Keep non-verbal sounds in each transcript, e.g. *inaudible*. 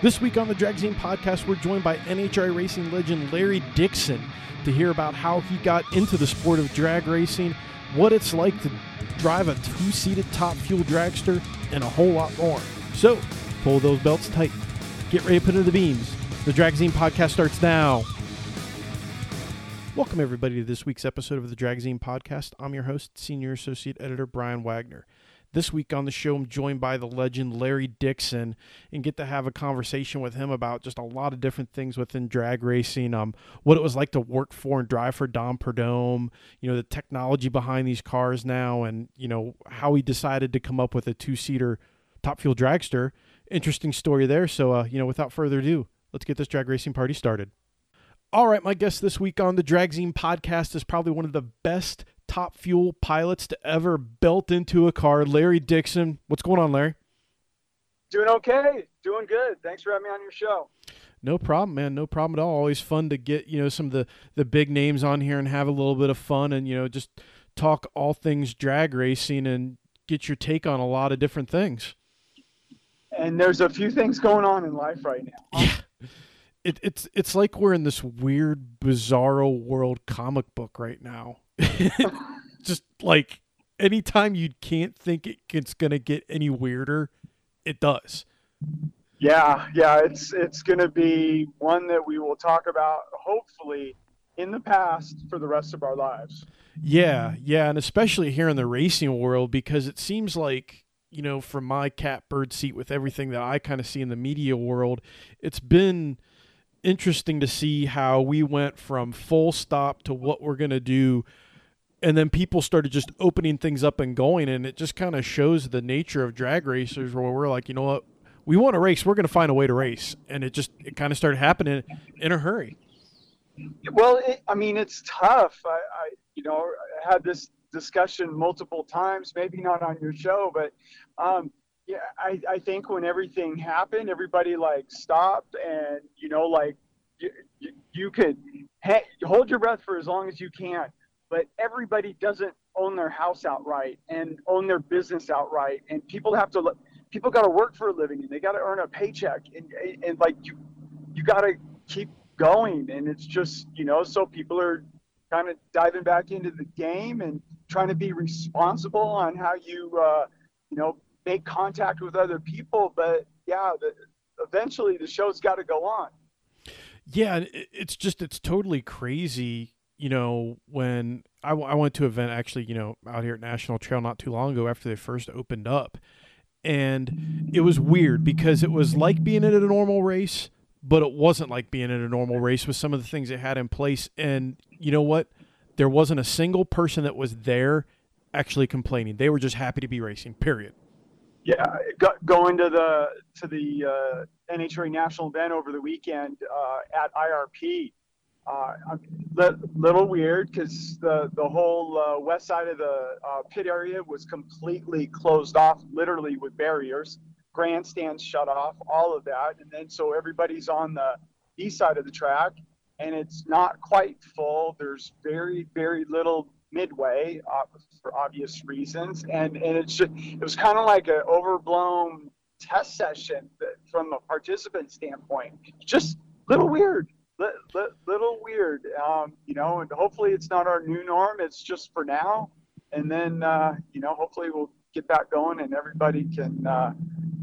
This week on the Drag Dragzine podcast, we're joined by NHRA racing legend Larry Dixon to hear about how he got into the sport of drag racing, what it's like to drive a two seated top fuel dragster, and a whole lot more. So, pull those belts tight. Get ready to put in the beams. The Drag Dragzine podcast starts now. Welcome, everybody, to this week's episode of the Drag Dragzine podcast. I'm your host, Senior Associate Editor Brian Wagner. This week on the show, I'm joined by the legend Larry Dixon and get to have a conversation with him about just a lot of different things within drag racing. Um, what it was like to work for and drive for Don Prudhomme, you know, the technology behind these cars now, and, you know, how he decided to come up with a two seater top fuel dragster. Interesting story there. So, uh, you know, without further ado, let's get this drag racing party started. All right, my guest this week on the Dragzine podcast is probably one of the best top fuel pilots to ever belt into a car, Larry Dixon. What's going on, Larry? Doing okay. Doing good. Thanks for having me on your show. No problem, man. No problem at all. Always fun to get, you know, some of the the big names on here and have a little bit of fun and, you know, just talk all things drag racing and get your take on a lot of different things. And there's a few things going on in life right now. *laughs* Yeah. It, it's it's like we're in this weird bizarro world comic book right now. *laughs* just like anytime you can't think it's going to get any weirder, it does. Yeah, yeah, it's it's going to be one that we will talk about hopefully in the past for the rest of our lives. Yeah, yeah, and especially here in the racing world because it seems like you know, from my catbird seat with everything that I kind of see in the media world, it's been interesting to see how we went from full stop to what we're going to do and then people started just opening things up and going and it just kind of shows the nature of drag racers where we're like you know what? We want to race. We're going to find a way to race. And it just it kind of started happening in a hurry. Well it, i mean it's tough. I, I you know I had this discussion multiple times maybe not on your show but um, yeah I, I think when everything happened everybody like stopped and you know like you, you, you could hey, hold your breath for as long as you can but everybody doesn't own their house outright and own their business outright. And people have to people got to work for a living and they got to earn a paycheck. And, and like you you got to keep going. And it's just you know so people are kind of diving back into the game and trying to be responsible on how you uh, you know make contact with other people. But yeah the, eventually the show's got to go on. Yeah it's just it's totally crazy you know, when I, w- I went to an event actually, you know, out here at National Trail not too long ago after they first opened up. And it was weird because it was like being at a normal race, but it wasn't like being at a normal race with some of the things they had in place. And you know what? There wasn't a single person that was there actually complaining. They were just happy to be racing, period. Yeah, go, going to the to the uh, NHRA national event over the weekend uh, at IRP, uh, a little weird because the the whole uh, west side of the uh, pit area was completely closed off, literally with barriers. Grandstands shut off, all of that, and then so everybody's on the east side of the track, and it's not quite full. There's very very little midway uh, for obvious reasons, and and it's just, it was kind of like an overblown test session from a participant standpoint. Just a little weird little weird, um, you know, and hopefully it's not our new norm. It's just for now. And then, uh, you know, hopefully we'll get back going and everybody can, uh,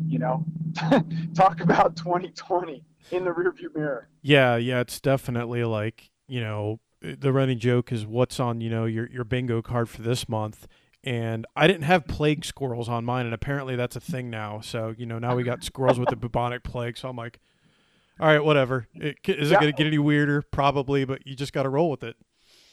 you know, *laughs* talk about 2020 in the rearview mirror. Yeah. Yeah. It's definitely like, you know, the running joke is what's on, you know, your, your bingo card for this month. And I didn't have plague squirrels on mine, and apparently that's a thing now. So you know now we got squirrels with the bubonic plague. So I'm like, all right, whatever. It, is yeah. it going to get any weirder? Probably, but you just got to roll with it.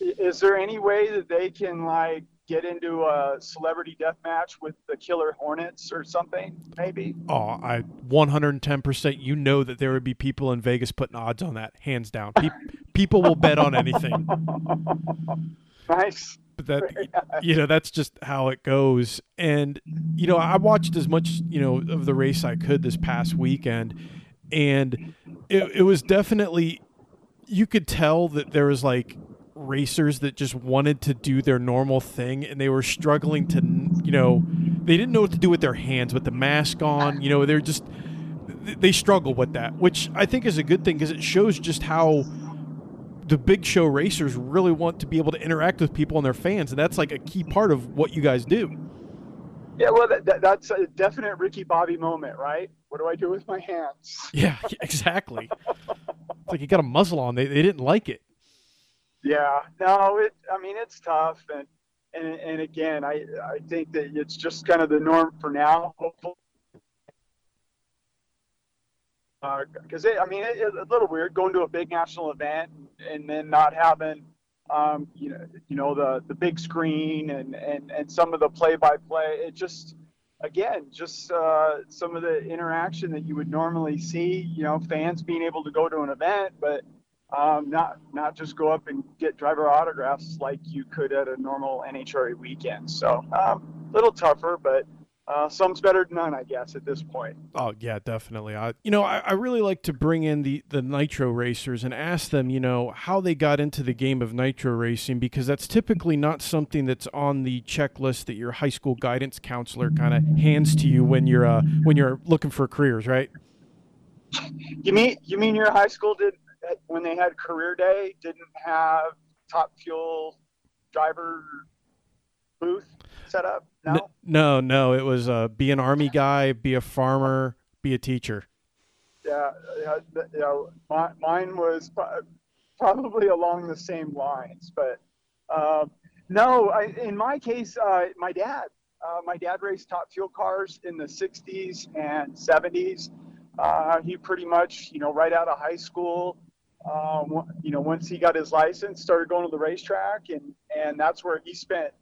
Is there any way that they can like get into a celebrity death match with the Killer Hornets or something? Maybe. Oh, I 110%. You know that there would be people in Vegas putting odds on that, hands down. Pe- people will bet on anything. *laughs* nice. But that you know that's just how it goes and you know i watched as much you know of the race i could this past weekend and it, it was definitely you could tell that there was like racers that just wanted to do their normal thing and they were struggling to you know they didn't know what to do with their hands with the mask on you know they're just they struggle with that, which I think is a good thing because it shows just how the big show racers really want to be able to interact with people and their fans, and that's like a key part of what you guys do. Yeah, well, that, that, that's a definite Ricky Bobby moment, right? What do I do with my hands? *laughs* Yeah, *laughs* exactly. it's like you got a muzzle on. They, they didn't like it. Yeah, no, it. I mean, it's tough, and and and again, I I think that it's just kind of the norm for now. Hopefully, because uh, I mean, it, it's a little weird going to a big national event and, and then not having, um, you know, you know the the big screen and and and some of the play by play. It just again, just uh, some of the interaction that you would normally see. You know, fans being able to go to an event, but um, not not just go up and get driver autographs like you could at a normal NHRA weekend. So a um, little tougher, but uh, some's better than none, I guess, at this point. Oh yeah, definitely. I, you know, I, I, really like to bring in the the nitro racers and ask them, you know, how they got into the game of nitro racing because that's typically not something that's on the checklist that your high school guidance counselor kind of hands to you when you're uh, when you're looking for careers, right? You mean you mean your high school did when they had career day didn't have top fuel driver booth set up? No, no, no. It was uh, be an army guy, be a farmer, be a teacher. Yeah, you know, my, mine was probably along the same lines, but um, no. I, in my case, uh, my dad, uh, my dad raced top fuel cars in the '60s and '70s. Uh, he pretty much, you know, right out of high school, um, you know, once he got his license, started going to the racetrack, and and that's where he spent,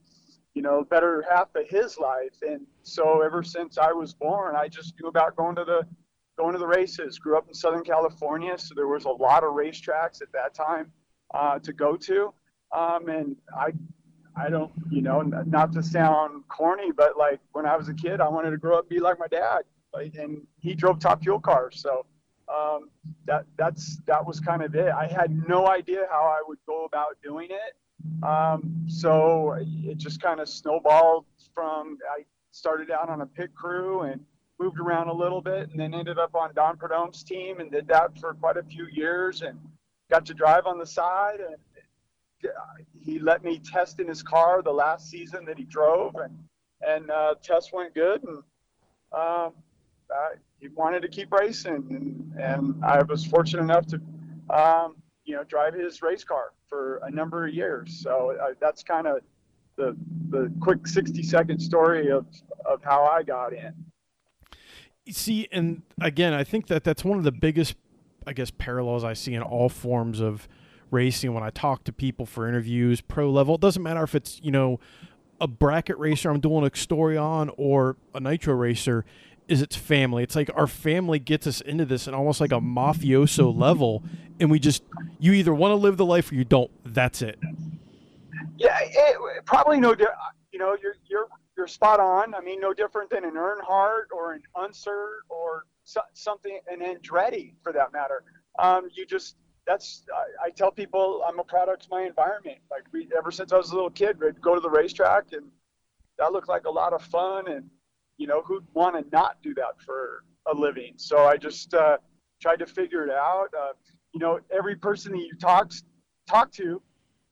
you know, better half of his life. And so ever since I was born, I just knew about going to the going to the races. Grew up in Southern California, so there was a lot of racetracks at that time uh, to go to. Um, and I, I don't, you know, not to sound corny, but like when I was a kid, I wanted to grow up be like my dad. Like, and he drove top fuel cars, so um, that that's that was kind of it. I had no idea how I would go about doing it, um, so it just kind of snowballed from. I started out on a pit crew and moved around a little bit, and then ended up on Don Prudhomme's team and did that for quite a few years, and got to drive on the side. And he let me test in his car the last season that he drove, and and uh, test went good, and um, I, he wanted to keep racing, and, and I was fortunate enough to, um, you know, drive his race car for a number of years. So uh, that's kind of the the quick 60 second story of of how I got in. See, and again, I think that that's one of the biggest, I guess, parallels I see in all forms of racing. When I talk to people for interviews, pro level, it doesn't matter if it's you know a bracket racer I'm doing a story on or a nitro racer is its family. It's like our family gets us into this in almost like a mafioso level, and we just you either want to live the life or you don't. That's it. Yeah, it, probably no. You know, you're you're you're spot on. I mean, no different than an Earnhardt or an Unser or so, something, an Andretti for that matter. Um, you just that's I, I, tell people I'm a product of my environment. Like we, ever since I was a little kid, we'd go to the racetrack and that looked like a lot of fun and you know, who'd want to not do that for a living? So I just uh, tried to figure it out. Uh, you know, every person that you talk talk to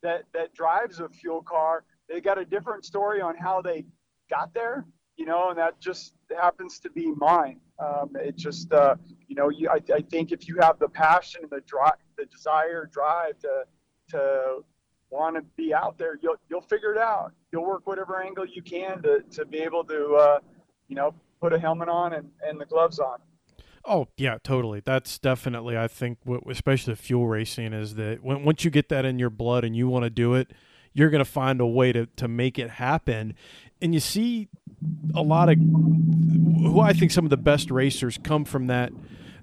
that that drives a fuel car, they got a different story on how they got there. You know, and that just happens to be mine. Um, it just, uh, you know, you, I, I think if you have the passion and the drive, the desire, drive to to want to be out there, you'll you'll figure it out. You'll work whatever angle you can to to be able to uh, you know, put a helmet on and, and the gloves on. Oh yeah, totally. That's definitely I think, especially the fuel racing, is that when, once you get that in your blood and you want to do it, you're going to find a way to to make it happen. And you see a lot of who I think some of the best racers come from that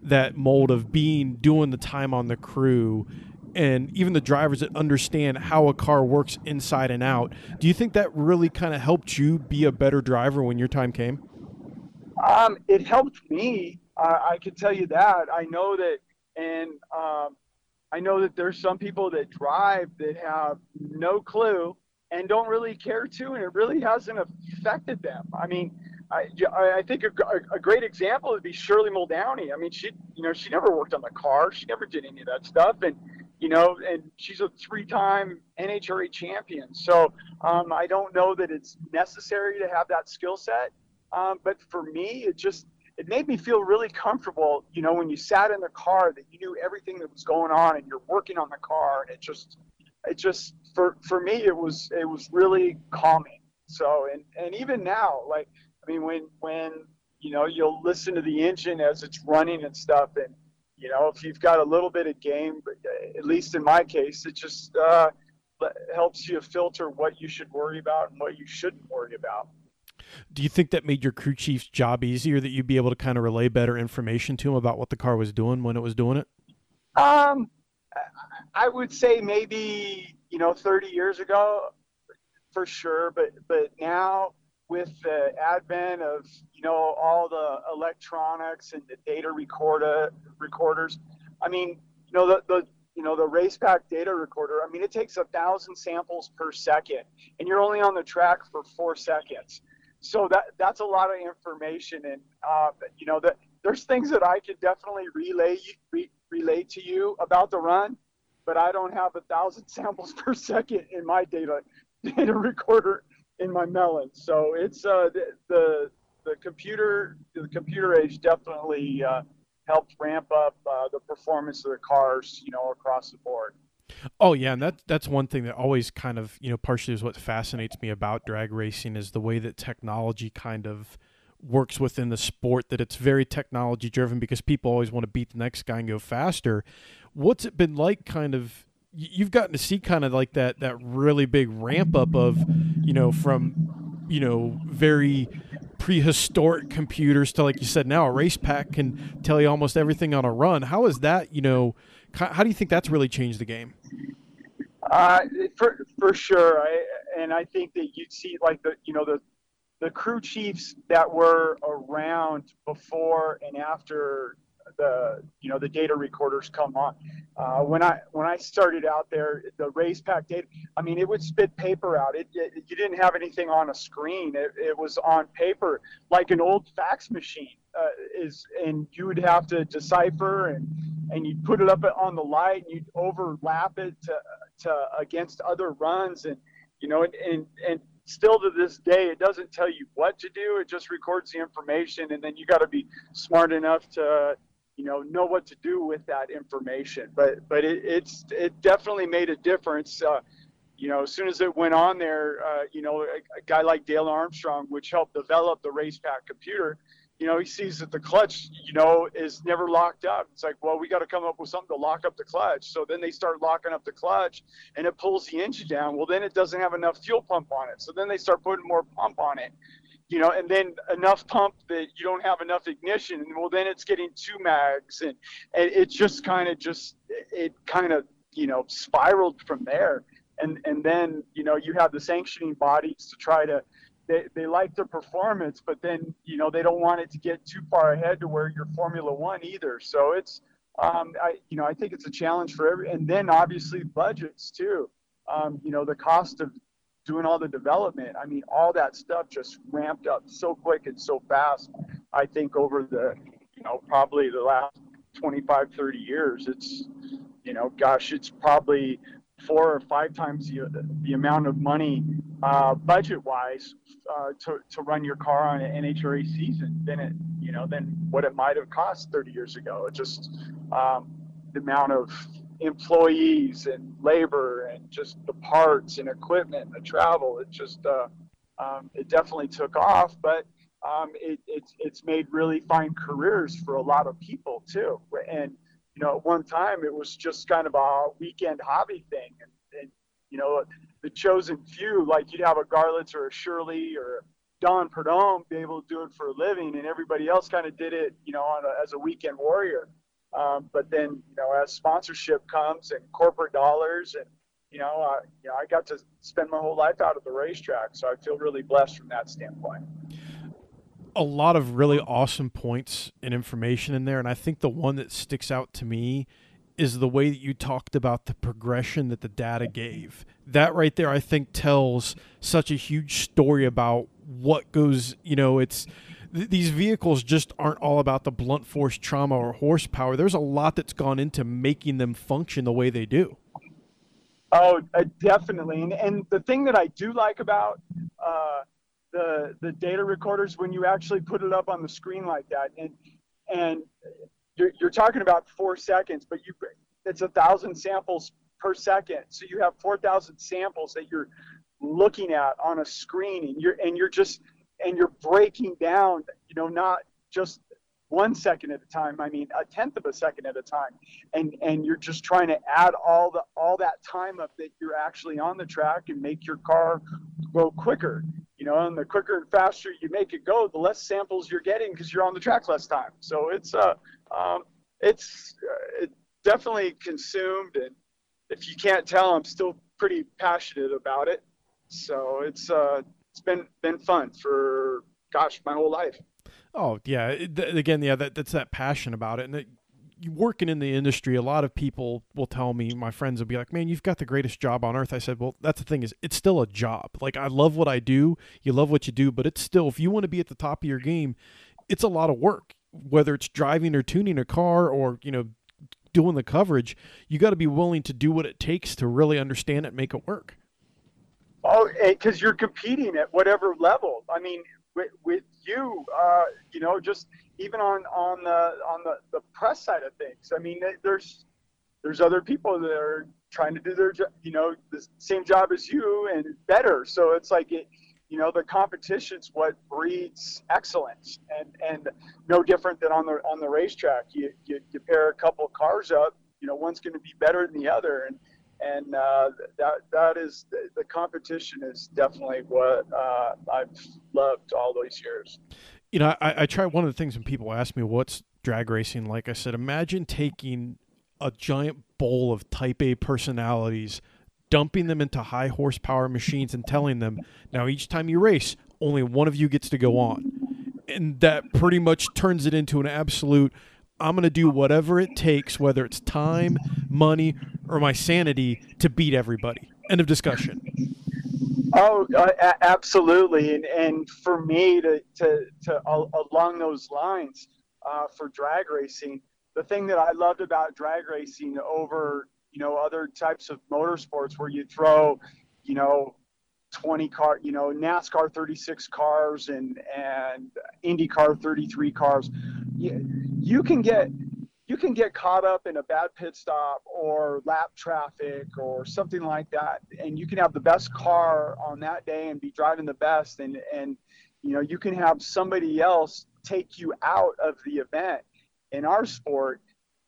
that mold of being doing the time on the crew and even the drivers that understand how a car works inside and out. Do you think that really kind of helped you be a better driver when your time came? Um, it helped me. Uh, I can tell you that. I know that, and um, I know that there's some people that drive that have no clue and don't really care to, and it really hasn't affected them. I mean, I, I think a, a great example would be Shirley Muldowney. I mean, she, you know, she never worked on the car. She never did any of that stuff. And, you know, and she's a three-time NHRA champion. So um, I don't know that it's necessary to have that skill set. Um, but for me, it just it made me feel really comfortable. You know, when you sat in the car, that you knew everything that was going on, and you're working on the car, it just, it just for for me, it was it was really calming. So and and even now, like I mean, when when you know you'll listen to the engine as it's running and stuff, and you know if you've got a little bit of game, uh, at least in my case, it just uh, helps you filter what you should worry about and what you shouldn't worry about. Do you think that made your crew chief's job easier that you'd be able to kind of relay better information to him about what the car was doing when it was doing it? Um, I would say maybe you know 30 years ago, for sure. But but now with the advent of you know all the electronics and the data recorder recorders, I mean you know the the you know the Racepak data recorder. I mean it takes a thousand samples per second, and you're only on the track for four seconds. So that that's a lot of information, and uh, you know that there's things that I could definitely relay re, relay to you about the run, but I don't have a thousand *laughs* samples per second in my data data recorder in my melon. So it's uh, the, the, the computer the computer age definitely uh, helped ramp up uh, the performance of the cars, you know, across the board. Oh yeah, and that that's one thing that always kind of you know partially is what fascinates me about drag racing is the way that technology kind of works within the sport. That it's very technology driven because people always want to beat the next guy and go faster. What's it been like, kind of you've gotten to see kind of like that that really big ramp up of you know from you know very prehistoric computers to like you said now a Racepak can tell you almost everything on a run how is that you know how do you think that's really changed the game uh, for for sure I, and i think that you'd see like the you know the the crew chiefs that were around before and after the you know the data recorders come on. Uh, when I when I started out there, the Racepak data, I mean, it would spit paper out. It, it you didn't have anything on a screen. It, it was on paper, like an old fax machine. Uh, is and you would have to decipher and and you'd put it up on the light and you'd overlap it to, to against other runs and you know and, and and still to this day it doesn't tell you what to do. It just records the information and then you got to be smart enough to you know know what to do with that information. But but it, it's it definitely made a difference uh, you know as soon as it went on there uh, you know a, a, guy like dale armstrong which helped develop the Racepak computer you know he sees that the clutch you know is never locked up it's like well we got to come up with something to lock up the clutch so then they start locking up the clutch and it pulls the engine down well then it doesn't have enough fuel pump on it so then they start putting more pump on it you know, and then enough pump that you don't have enough ignition. Well, then it's getting two mags, and, and it just kind of just it kind of you know spiraled from there. And and then you know you have the sanctioning bodies to try to they, they like the performance, but then you know they don't want it to get too far ahead to where you're Formula One either. So it's um, I you know I think it's a challenge for every, and then obviously budgets too. Um, you know the cost of doing all the development. I mean, all that stuff just ramped up so quick and so fast. I think over the, you know, probably the last 25, 30 years, it's, you know, gosh, it's probably four or five times the, the amount of money uh, budget wise uh, to, to run your car on an NHRA season than it, you know, than what it might have cost 30 years ago. It just, um, the amount of employees and labor and just the parts and equipment and the travel. It just uh, um, it definitely took off, but um, it, it's it's made really fine careers for a lot of people too. And you know, at one time it was just kind of a weekend hobby thing, and, and you know, the chosen few, like you'd have a Garlits or a Shirley or Don Prudhomme be able to do it for a living, and everybody else kind of did it, you know, a, as a weekend warrior. Um, but then, you know, as sponsorship comes and corporate dollars, and you know, uh, you know, I got to spend my whole life out of the racetrack, so I feel really blessed from that standpoint. A lot of really awesome points and information in there, and I think the one that sticks out to me is the way that you talked about the progression that the data gave. That right there, I think, tells such a huge story about what goes. You know, it's th- these vehicles just aren't all about the blunt force trauma or horsepower. There's a lot that's gone into making them function the way they do. Oh, uh, definitely. And, and the thing that I do like about uh, the the data recorders when you actually put it up on the screen like that, and and you're, you're talking about four seconds, but you it's a thousand samples per second, so you have four thousand samples that you're looking at on a screen, and you're and you're just and you're breaking down, you know, not just one second at a time. I mean, a tenth of a second at a time, and and you're just trying to add all the all that time up that you're actually on the track and make your car go quicker. You know, and the quicker and faster you make it go, the less samples you're getting because you're on the track less time. So it's uh, um, it's uh, it definitely consumed, and if you can't tell, I'm still pretty passionate about it. So it's uh, it's been been fun for gosh my whole life. Oh yeah, again, yeah, that that's that passion about it, and that, working in the industry, a lot of people will tell me, my friends will be like, "Man, you've got the greatest job on earth." I said, "Well, that's the thing is, it's still a job. Like I love what I do. You love what you do, but it's still if you want to be at the top of your game, it's a lot of work. Whether it's driving or tuning a car or you know doing the coverage, you got to be willing to do what it takes to really understand it, make it work." Oh, because you're competing at whatever level. I mean, with, with you, uh, you know, just even on on the on the, the press side of things. I mean, there's there's other people that are trying to do their you know the same job as you and better. So it's like it, you know, the competition's what breeds excellence, and and no different than on the on the racetrack. You you, you pair a couple cars up, you know, one's going to be better than the other, and and uh, that that is the, competition is definitely what uh, I've loved all those years. You know, I, I try one of the things when people ask me what's drag racing like. I said, imagine taking a giant bowl of Type A personalities, dumping them into high horsepower machines, and telling them now each time you race, only one of you gets to go on, and that pretty much turns it into an absolute I'm going to do whatever it takes, whether it's time, money, or my sanity, to beat everybody. End of discussion. Oh, uh, absolutely. And, and for me, to, to, to uh, along those lines, uh, for drag racing, the thing that I loved about drag racing over, you know, other types of motorsports where you throw, you know, 20 car, you know, NASCAR 36 cars and and IndyCar 33 cars. You, you can get you can get caught up in a bad pit stop or lap traffic or something like that and you can have the best car on that day and be driving the best and and you know you can have somebody else take you out of the event in our sport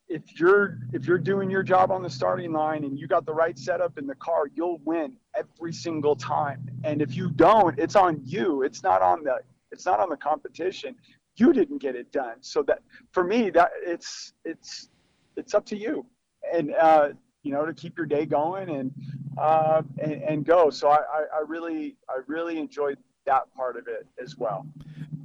if you're if you're doing your job on the starting line and you got the right setup in the car, you'll win every single time. And if you don't, it's on you. It's not on the it's not on the competition. You didn't get it done. So that for me, that it's it's it's up to you. And uh, you know to keep your day going and uh, and, and go. So I, I, I really I really enjoyed that part of it as well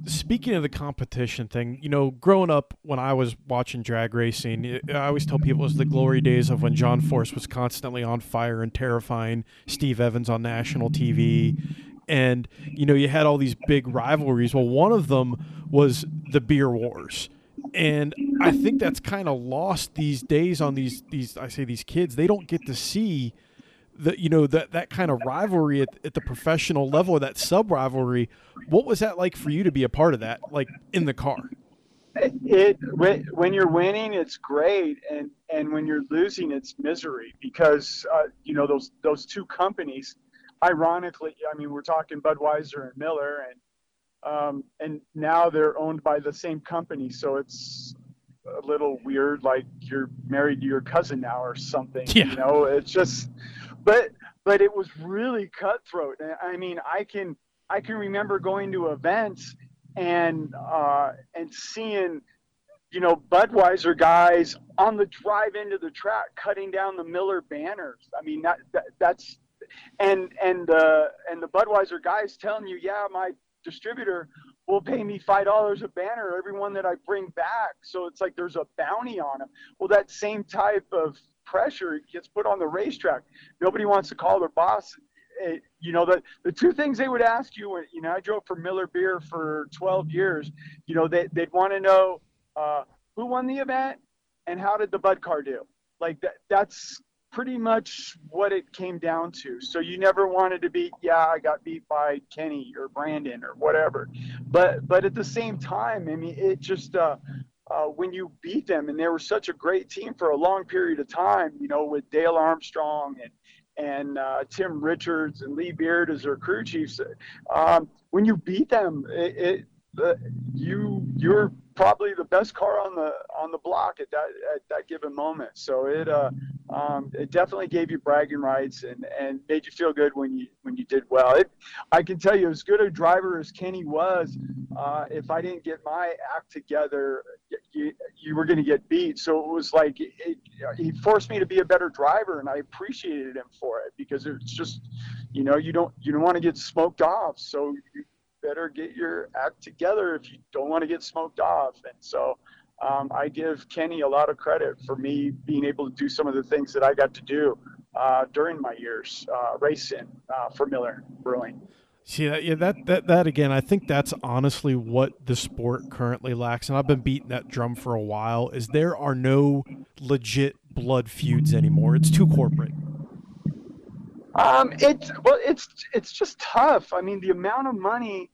speaking of the competition thing, you know, growing up when I was watching drag racing, I always tell people it was the glory days of when John Force was constantly on fire and terrifying Steve Evans on national TV. And, you know, you had all these big rivalries. Well, one of them was the beer wars. And I think that's kind of lost these days on these, these, I say these kids, they don't get to see the you know that that kind of rivalry at, at the professional level, that sub rivalry. What was that like for you to be a part of that, like in the car? It, when, when you're winning, it's great, and and when you're losing, it's misery because uh, you know those those two companies. Ironically, I mean we're talking Budweiser and Miller, and um, and now they're owned by the same company, so it's a little weird, like you're married to your cousin now or something. Yeah. You know, it's just but but it was really cutthroat. I mean, I can I can remember going to events and uh, and seeing you know Budweiser guys on the drive into the track cutting down the Miller banners. I mean that, that that's and and uh, and the Budweiser guys telling you, yeah, my distributor will pay me five dollars a banner every one that I bring back. So it's like there's a bounty on them. Well, that same type of pressure gets put on the racetrack. Nobody wants to call their boss it, you know, the, the two things they would ask you when, you know, I drove for Miller Beer for 12 years, you know, they, they'd want to know uh, who won the event and how did the Bud car do? Like that, that's pretty much what it came down to. So you never wanted to be, yeah, I got beat by Kenny or Brandon or whatever. But, but at the same time, I mean, it just, uh, uh, when you beat them, and they were such a great team for a long period of time, you know, with Dale Armstrong and and uh, Tim Richards and Lee Beard as their crew chiefs. Um, when you beat them, it, it you you're probably the best car on the on the block at that at that given moment. So it uh, um, it definitely gave you bragging rights and, and made you feel good when you when you did well. It, I can tell you, as good a driver as Kenny was, uh, if I didn't get my act together, you, you were going to get beat. So it was like it, he forced me to be a better driver, and I appreciated him for it because it's just, you know, you don't you don't want to get smoked off. So you, better get your act together if you don't want to get smoked off. And so um, I give Kenny a lot of credit for me being able to do some of the things that I got to do uh, during my years uh, racing uh, for Miller Brewing. See that yeah that, that that again I think that's honestly what the sport currently lacks and I've been beating that drum for a while is there are no legit blood feuds anymore it's too corporate um it's well it's it's just tough I mean the amount of money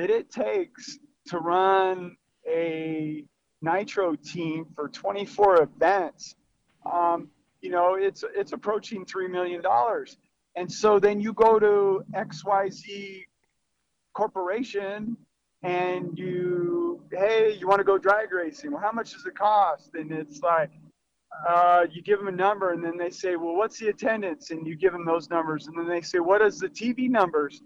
that it takes to run a nitro team for 24 events, um, you know, it's it's approaching three million dollars. And so then you go to XYZ Corporation and you, hey, you want to go drag racing? Well, how much does it cost? And it's like, uh, you give them a number and then they say, well, what's the attendance? And you give them those numbers. And then they say, what is the TV numbers?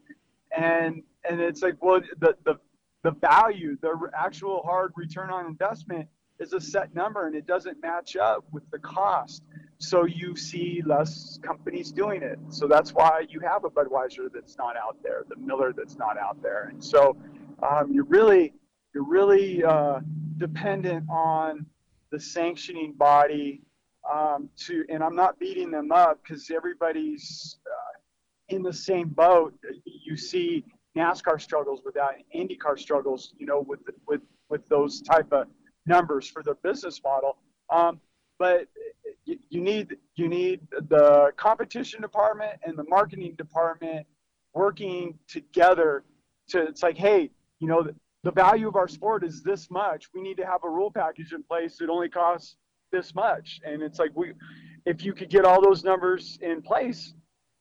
And and it's like, well, the the the value, the actual hard return on investment is a set number, and it doesn't match up with the cost. So you see less companies doing it. So that's why you have a Budweiser that's not out there, the Miller that's not out there, and so um, you're really you're really uh, dependent on the sanctioning body um, to, and I'm not beating them up because everybody's in the same boat. You see NASCAR struggles with that, IndyCar struggles, you know, with with with those type of numbers for their business model. Um, but you, you need you need the competition department and the marketing department working together to it's like hey you know the, the value of our sport is this much we need to have a rule package in place that only costs this much and it's like we if you could get all those numbers in place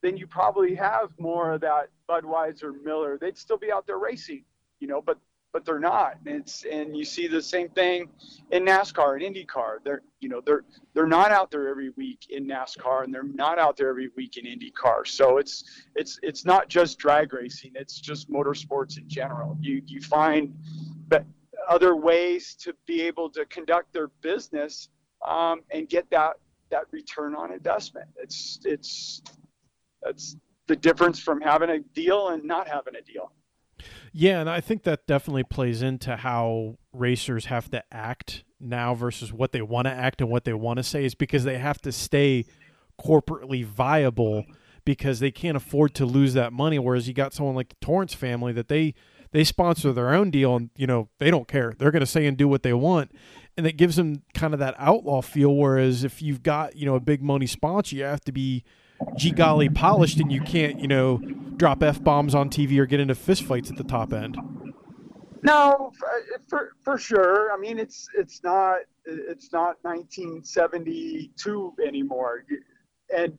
then you probably have more of that Budweiser, Miller. They'd still be out there racing, you know, but but they're not. It's and you see the same thing in NASCAR and IndyCar. They're you know they're they're not out there every week in NASCAR and they're not out there every week in IndyCar. So it's it's it's not just drag racing. It's just motorsports in general. You you find that other ways to be able to conduct their business um, and get that that return on investment. It's it's that's the difference from having a deal and not having a deal. Yeah, and I think that definitely plays into how racers have to act now versus what they want to act and what they want to say is because they have to stay corporately viable because they can't afford to lose that money. Whereas you got someone like the Torrence family that they they sponsor their own deal and you know they don't care. They're going to say and do what they want. And it gives them kind of that outlaw feel. Whereas if you've got you know a big money sponsor you have to be gee golly polished and you can't you know drop f bombs on TV or get into fistfights at the top end. No, for, for sure. I mean, it's it's not it's not 1972 anymore, and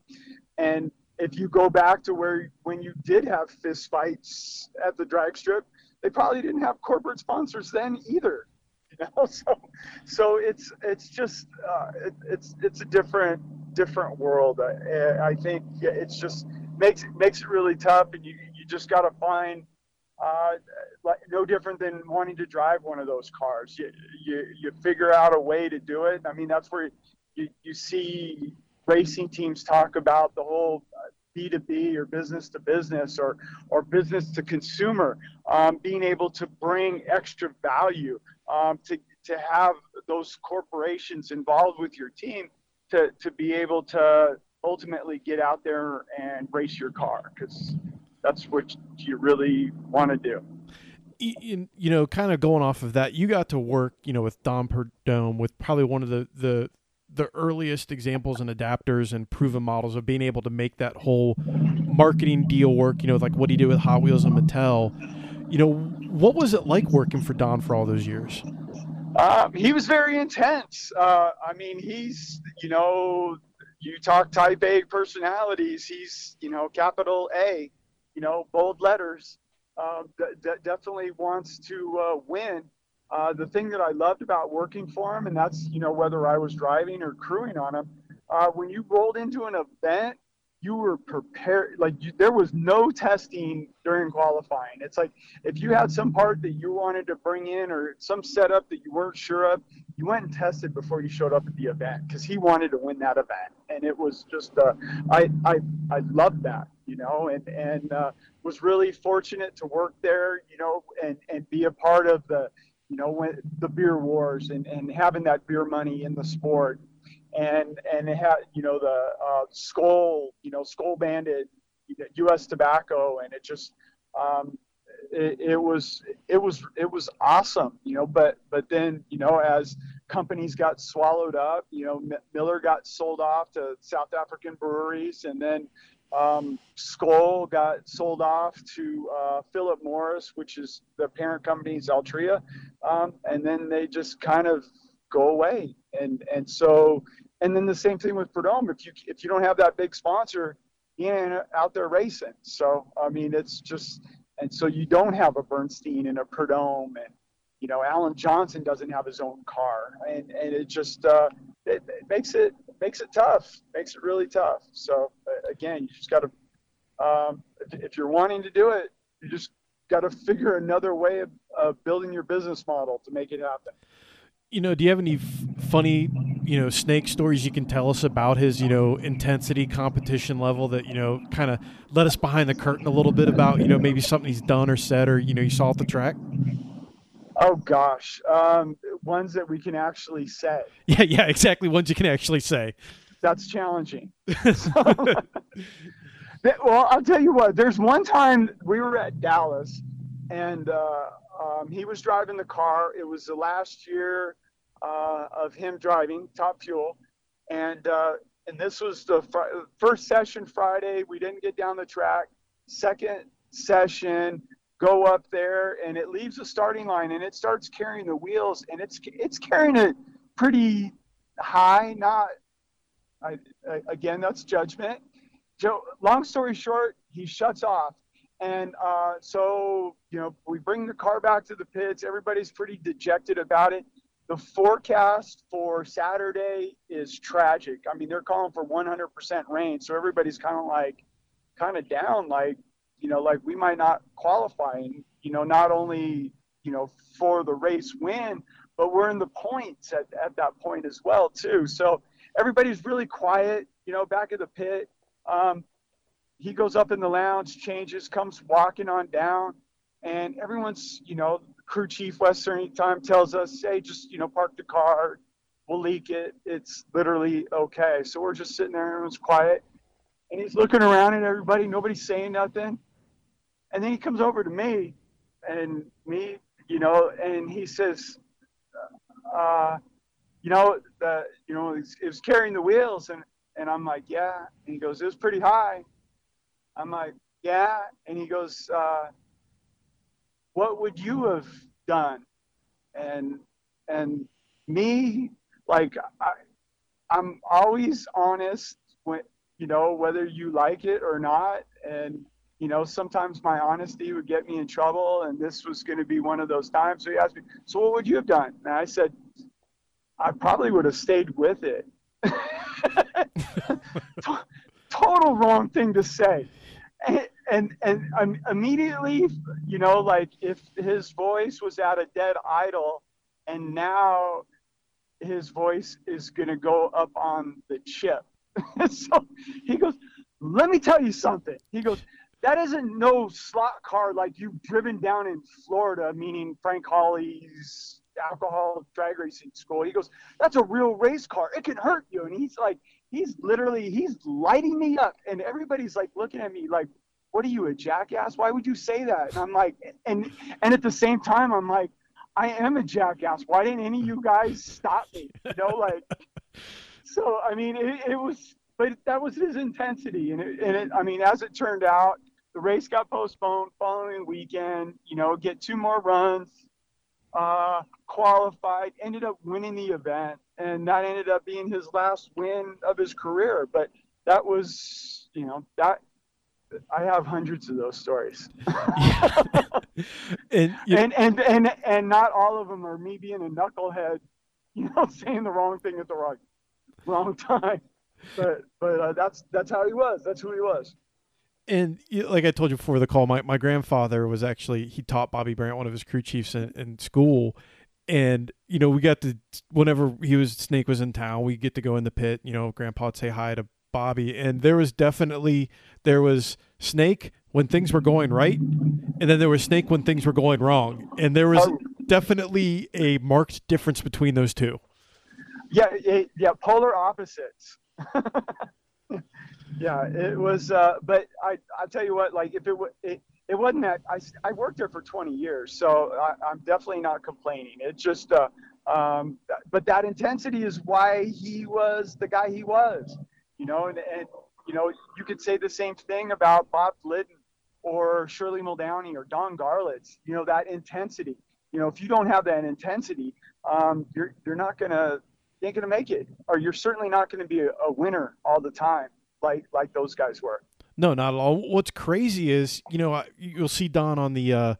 and if you go back to where when you did have fistfights at the drag strip, they probably didn't have corporate sponsors then either. *laughs* You know, so so it's it's just uh, it, it's it's a different different world. I, I think it's just makes makes it really tough, and you you just got to find uh, like no different than wanting to drive one of those cars. You, you you figure out a way to do it. I mean, that's where you you see racing teams talk about the whole B2B or business to business or or business to consumer, um, being able to bring extra value um, to to have those corporations involved with your team to, to be able to ultimately get out there and race your car because that's what you really want to do. In, you know, kind of going off of that, you got to work, you know, with Don Prudhomme, with probably one of the the the earliest examples and adapters and proven models of being able to make that whole marketing deal work. You know, like what he did with Hot Wheels and Mattel. You know, what was it like working for Don for all those years? Um, he was very intense. Uh, I mean, he's you know, you talk type A personalities. He's you know, capital A, you know, bold letters. Uh, d- definitely wants to uh, win. Uh, the thing that I loved about working for him, and that's you know whether I was driving or crewing on him, uh, when you rolled into an event you were prepared like you, there was no testing during qualifying. It's like if you had some part that you wanted to bring in or some setup that you weren't sure of you went and tested before you showed up at the event because he wanted to win that event. And it was just uh, I, I i loved that you know and and uh, was really fortunate to work there you know and and be a part of the you know when the beer wars and and having that beer money in the sport and and it had you know the uh, Skoal you know Skoal banded U.S. tobacco, and it just um, it, it, was it was it was awesome, you know. But but then you know as companies got swallowed up, you know M- Miller got sold off to South African breweries, and then um, got sold off to uh, Philip Morris, which is the parent company is Altria, um, and then they just kind of go away. And and so and then the same thing with Prudhomme. If you if you don't have that big sponsor, you ain't out there racing. So I mean, it's just and so you don't have a Bernstein and a Prudhomme, and you know Alan Johnson doesn't have his own car, and and it just uh, it, it makes it makes it tough, makes it really tough. So again, you just got to um, if, if you're wanting to do it, you just got to figure another way of, of building your business model to make it happen you know, do you have any f- funny, you know, snake stories you can tell us about his, you know, intensity competition level that, you know, kind of let us behind the curtain a little bit about, you know, maybe something he's done or said or, you know, you saw at the track? Oh gosh, um, ones that we can actually say. *laughs* Yeah, yeah, exactly. Ones you can actually say. That's challenging. *laughs* *laughs* so, well, I'll tell you what. There's one time we were at Dallas, and uh, um, he was driving the car. It was the last year uh, of him driving Top Fuel, and uh, and this was the fr- first session Friday. We didn't get down the track. Second session, go up there, and it leaves the starting line, and it starts carrying the wheels, and it's it's carrying it pretty high. Not, I, I, again, that's judgment. Joe. Long story short, he shuts off and uh, so, you know, we bring the car back to the pits. Everybody's pretty dejected about it. The forecast for Saturday is tragic. I mean, they're calling for 100% rain. So everybody's kind of like, kind of down, like, you know, like we might not qualify. And, you know, not only, you know, for the race win, but we're in the points at, at that point as well, too. So everybody's really quiet, you know, back at the pit. Um, he goes up in the lounge, changes, comes walking on down, and everyone's, you know, crew chief Western time tells us, hey, just, you know, park the car, we'll leak it. It's literally okay. So we're just sitting there, and everyone's quiet, and he's looking around at everybody, nobody's saying nothing. And then he comes over to me, and me, you know, and he says, uh, you know, the, you know, it was carrying the wheels, and and I'm like, yeah. And he goes, it was pretty high. I'm like, yeah. And he goes, uh, what would you have done? And, and me, like, I, I'm always honest when, you know, whether you like it or not. And, you know, sometimes my honesty would get me in trouble. And this was going to be one of those times. So he asked me, so what would you have done? And I said, I probably would have stayed with it. *laughs* *laughs* Total wrong thing to say and, and and immediately, you know, like if his voice was at a dead idle, and now his voice is to go up on the chip. *laughs* so he goes, "Let me tell you something." He goes, "That isn't no slot car like you've driven down in Florida, meaning Frank Hawley's alcohol drag racing school. He goes, "That's a real race car. It can hurt you." And he's like, he's literally he's lighting me up, and everybody's like looking at me like, "What are you, a jackass? Why would you say that?" And I'm like, and and at the same time, I'm like, I am a jackass. Why didn't any of you guys stop me? You know, like. So I mean, it, it was, but that was his intensity, and it, and it, I mean, as it turned out, the race got postponed following weekend. You know, get two more runs, uh, qualified, ended up winning the event, and that ended up being his last win of his career. But that was, you know, that I have hundreds of those stories. *laughs* and, you know, and and and and not all of them are me being a knucklehead, *laughs* you know, saying the wrong thing at the wrong wrong time. But but uh, that's that's how he was. That's who he was and like I told you before the call, my, my grandfather was actually he taught Bobby Brandt, one of his crew chiefs in, in school, and you know we got to whenever he was Snake was in town, we get to go in the pit. You know, Grandpa would say hi to Bobby, and there was definitely there was Snake when things were going right, and then there was Snake when things were going wrong, and there was oh. definitely a marked difference between those two. Yeah, yeah, polar opposites. *laughs* yeah, it was. Uh, but I, I tell you what, like if it, it, it wasn't that I, I worked there for 20 years, so I, am definitely not complaining. It's just, uh, um, but that intensity is why he was the guy he was, you know, and, and you know, you could say the same thing about Bob Glidden or Shirley Muldowney or Don Garlits, you know, that intensity. You know, if you don't have that intensity, um, you're, you're not to, you ain't to make it, or you're certainly not to be a, a winner all the time like like those guys were. No, not at all. What's crazy is you know you'll see Don on the. Uh,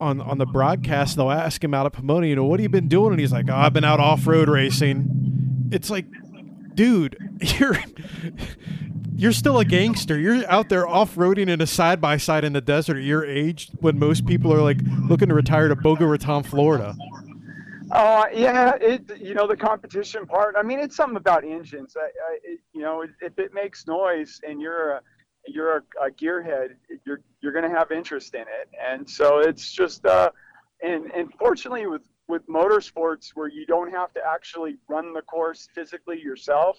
on, on the broadcast, they'll ask him out at Pomona, you know, what have you been doing? And he's like, oh, I've been out off road racing. It's like, dude, *laughs* you're you're still a gangster. You're out there off roading in a side by side in the desert at your age when most people are like looking to retire to Boca Raton, Florida. Uh, yeah, it you know the competition part. I mean, it's something about engines. I, I it, you know, if it makes noise and you're a you're a, a gearhead, you're you're going to have interest in it, and so it's just uh, and and fortunately with with motorsports where you don't have to actually run the course physically yourself.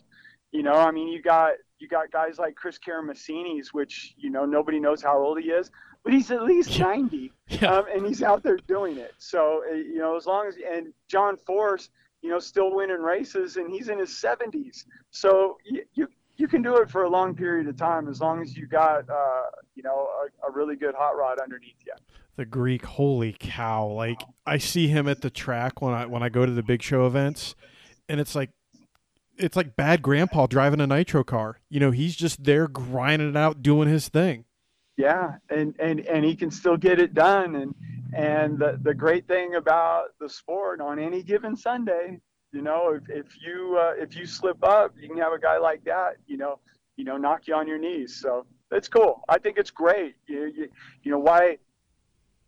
You know, I mean, you got you got guys like Chris Karamesines, which you know nobody knows how old he is, but he's at least 90 yeah. um, and he's out there doing it. So uh, you know as long as and john force you know still winning races and he's in his 70s so you, you you can do it for a long period of time as long as you got uh, you know a, a really good hot rod underneath you the greek holy cow. Like i see him at the track when i when i go to the big show events and it's like it's like bad grandpa driving a nitro car. You know he's just there grinding it out doing his thing yeah and and and he can still get it done. And and the, the great thing about the sport on any given sunday you know if, if you uh, if you slip up you can have a guy like that you know you know knock you on your knees. So it's cool. I think it's great. You, you, you know why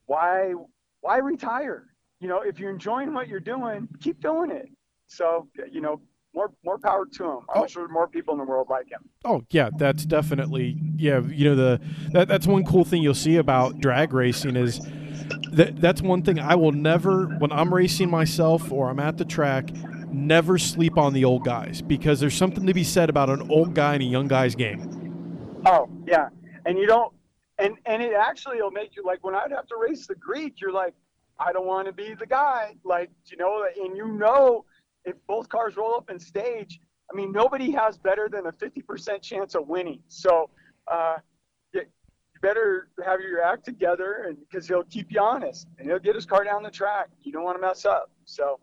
why why retire? You know if you're enjoying what you're doing keep doing it. So you know more more power to him. I'm oh. sure more people in the world like him. Oh yeah, that's definitely yeah. You know the that, that's one cool thing you'll see about drag racing is that that's one thing I will never when I'm racing myself or I'm at the track never sleep on the old guys because there's something to be said about an old guy and a young guy's game. Oh yeah, and you don't and and it actually will make you like when I'd have to race the Greek, you're like I don't want to be the guy like you know and you know if both cars roll up in stage, I mean, nobody has better than a 50% chance of winning. So uh, you, better have your act together, and because he'll keep you honest and he'll get his car down the track. You don't want to mess up. So.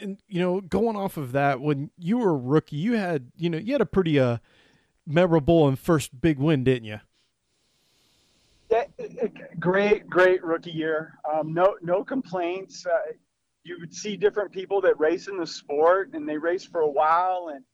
And you know, going off of that, when you were a rookie, you had you know you had a pretty uh memorable and first big win, didn't you? Yeah, great, great rookie year. Um, no, no complaints. Uh, you would see different people that race in the sport and they race for a while and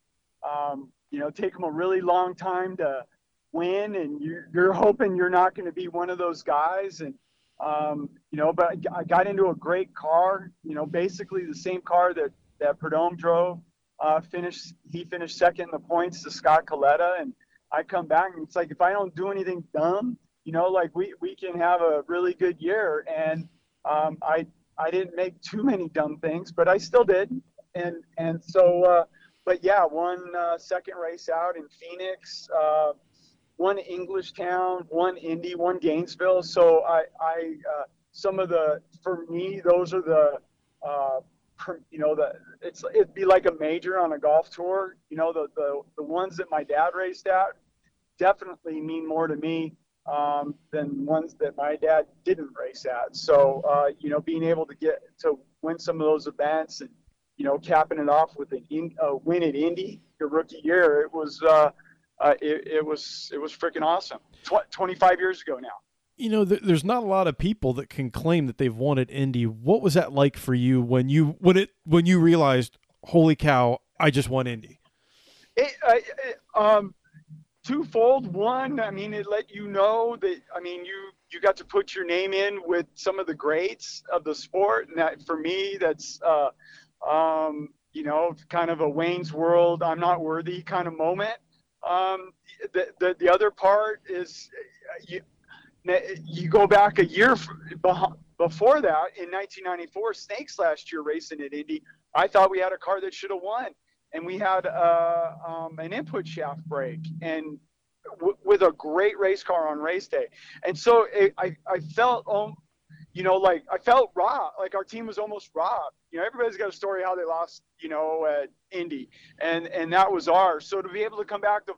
um, you know take them a really long time to win and you're, you're hoping you're not going to be one of those guys and um, you know but I got into a great car you know basically the same car that that Prudhomme drove uh, finished he finished second in the points to Scott Kalitta and I come back and it's like if I don't do anything dumb you know like we we can have a really good year and um, I I didn't make too many dumb things, but I still did. And and so, uh, but yeah, one uh, second race out in Phoenix, uh, one Englishtown, one Indy, one Gainesville. So I, I uh, some of the for me those are the uh, you know the it's it'd be like a major on a golf tour. You know the the the ones that my dad raced at definitely mean more to me um, than ones that my dad didn't race at. So uh, you know being able to get to win some of those events and you know capping it off with an in, uh, win at Indy your rookie year, it was. Uh, uh, it, it, was it was freaking awesome. Tw- 25 years ago now. You know, th- there's not a lot of people that can claim that they've won at Indy. What was that like for you when you when it when you realized, holy cow, I just won Indy? It, it um, twofold. One, I mean, it let you know that I mean you you got to put your name in with some of the greats of the sport, and that for me, that's uh, um, you know, kind of a Wayne's World, I'm not worthy kind of moment. Um, the, the, the other part is you, you go back a year before that in 1994, Snakes last year racing at Indy. I thought we had a car that should have won, and we had uh, um, an input shaft break and w- with a great race car on race day. And so it, I I felt um, you know, like I felt robbed. Like our team was almost robbed. You know, everybody's got a story how they lost, you know, at Indy, and and that was ours. So to be able to come back the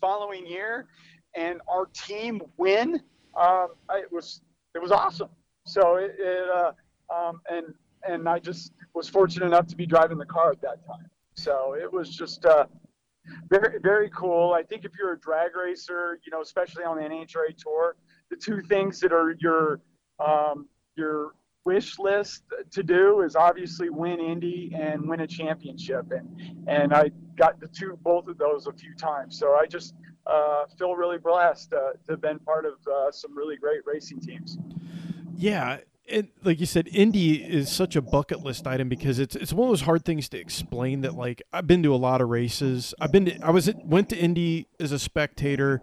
following year and our team win, um, it was it was awesome. So it, it uh, um, and and I just was fortunate enough to be driving the car at that time. So it was just uh, very very cool. I think if you're a drag racer, you know, especially on the NHRA tour, the two things that are your um, your wish list to do is obviously win Indy and win a championship, and and I got the two both of those a few times. So I just uh, feel really blessed uh, to have been part of uh, some really great racing teams. Yeah. And like you said, Indy is such a bucket list item because it's it's one of those hard things to explain. That like I've been to a lot of races. I've been to I was at, went to Indy as a spectator,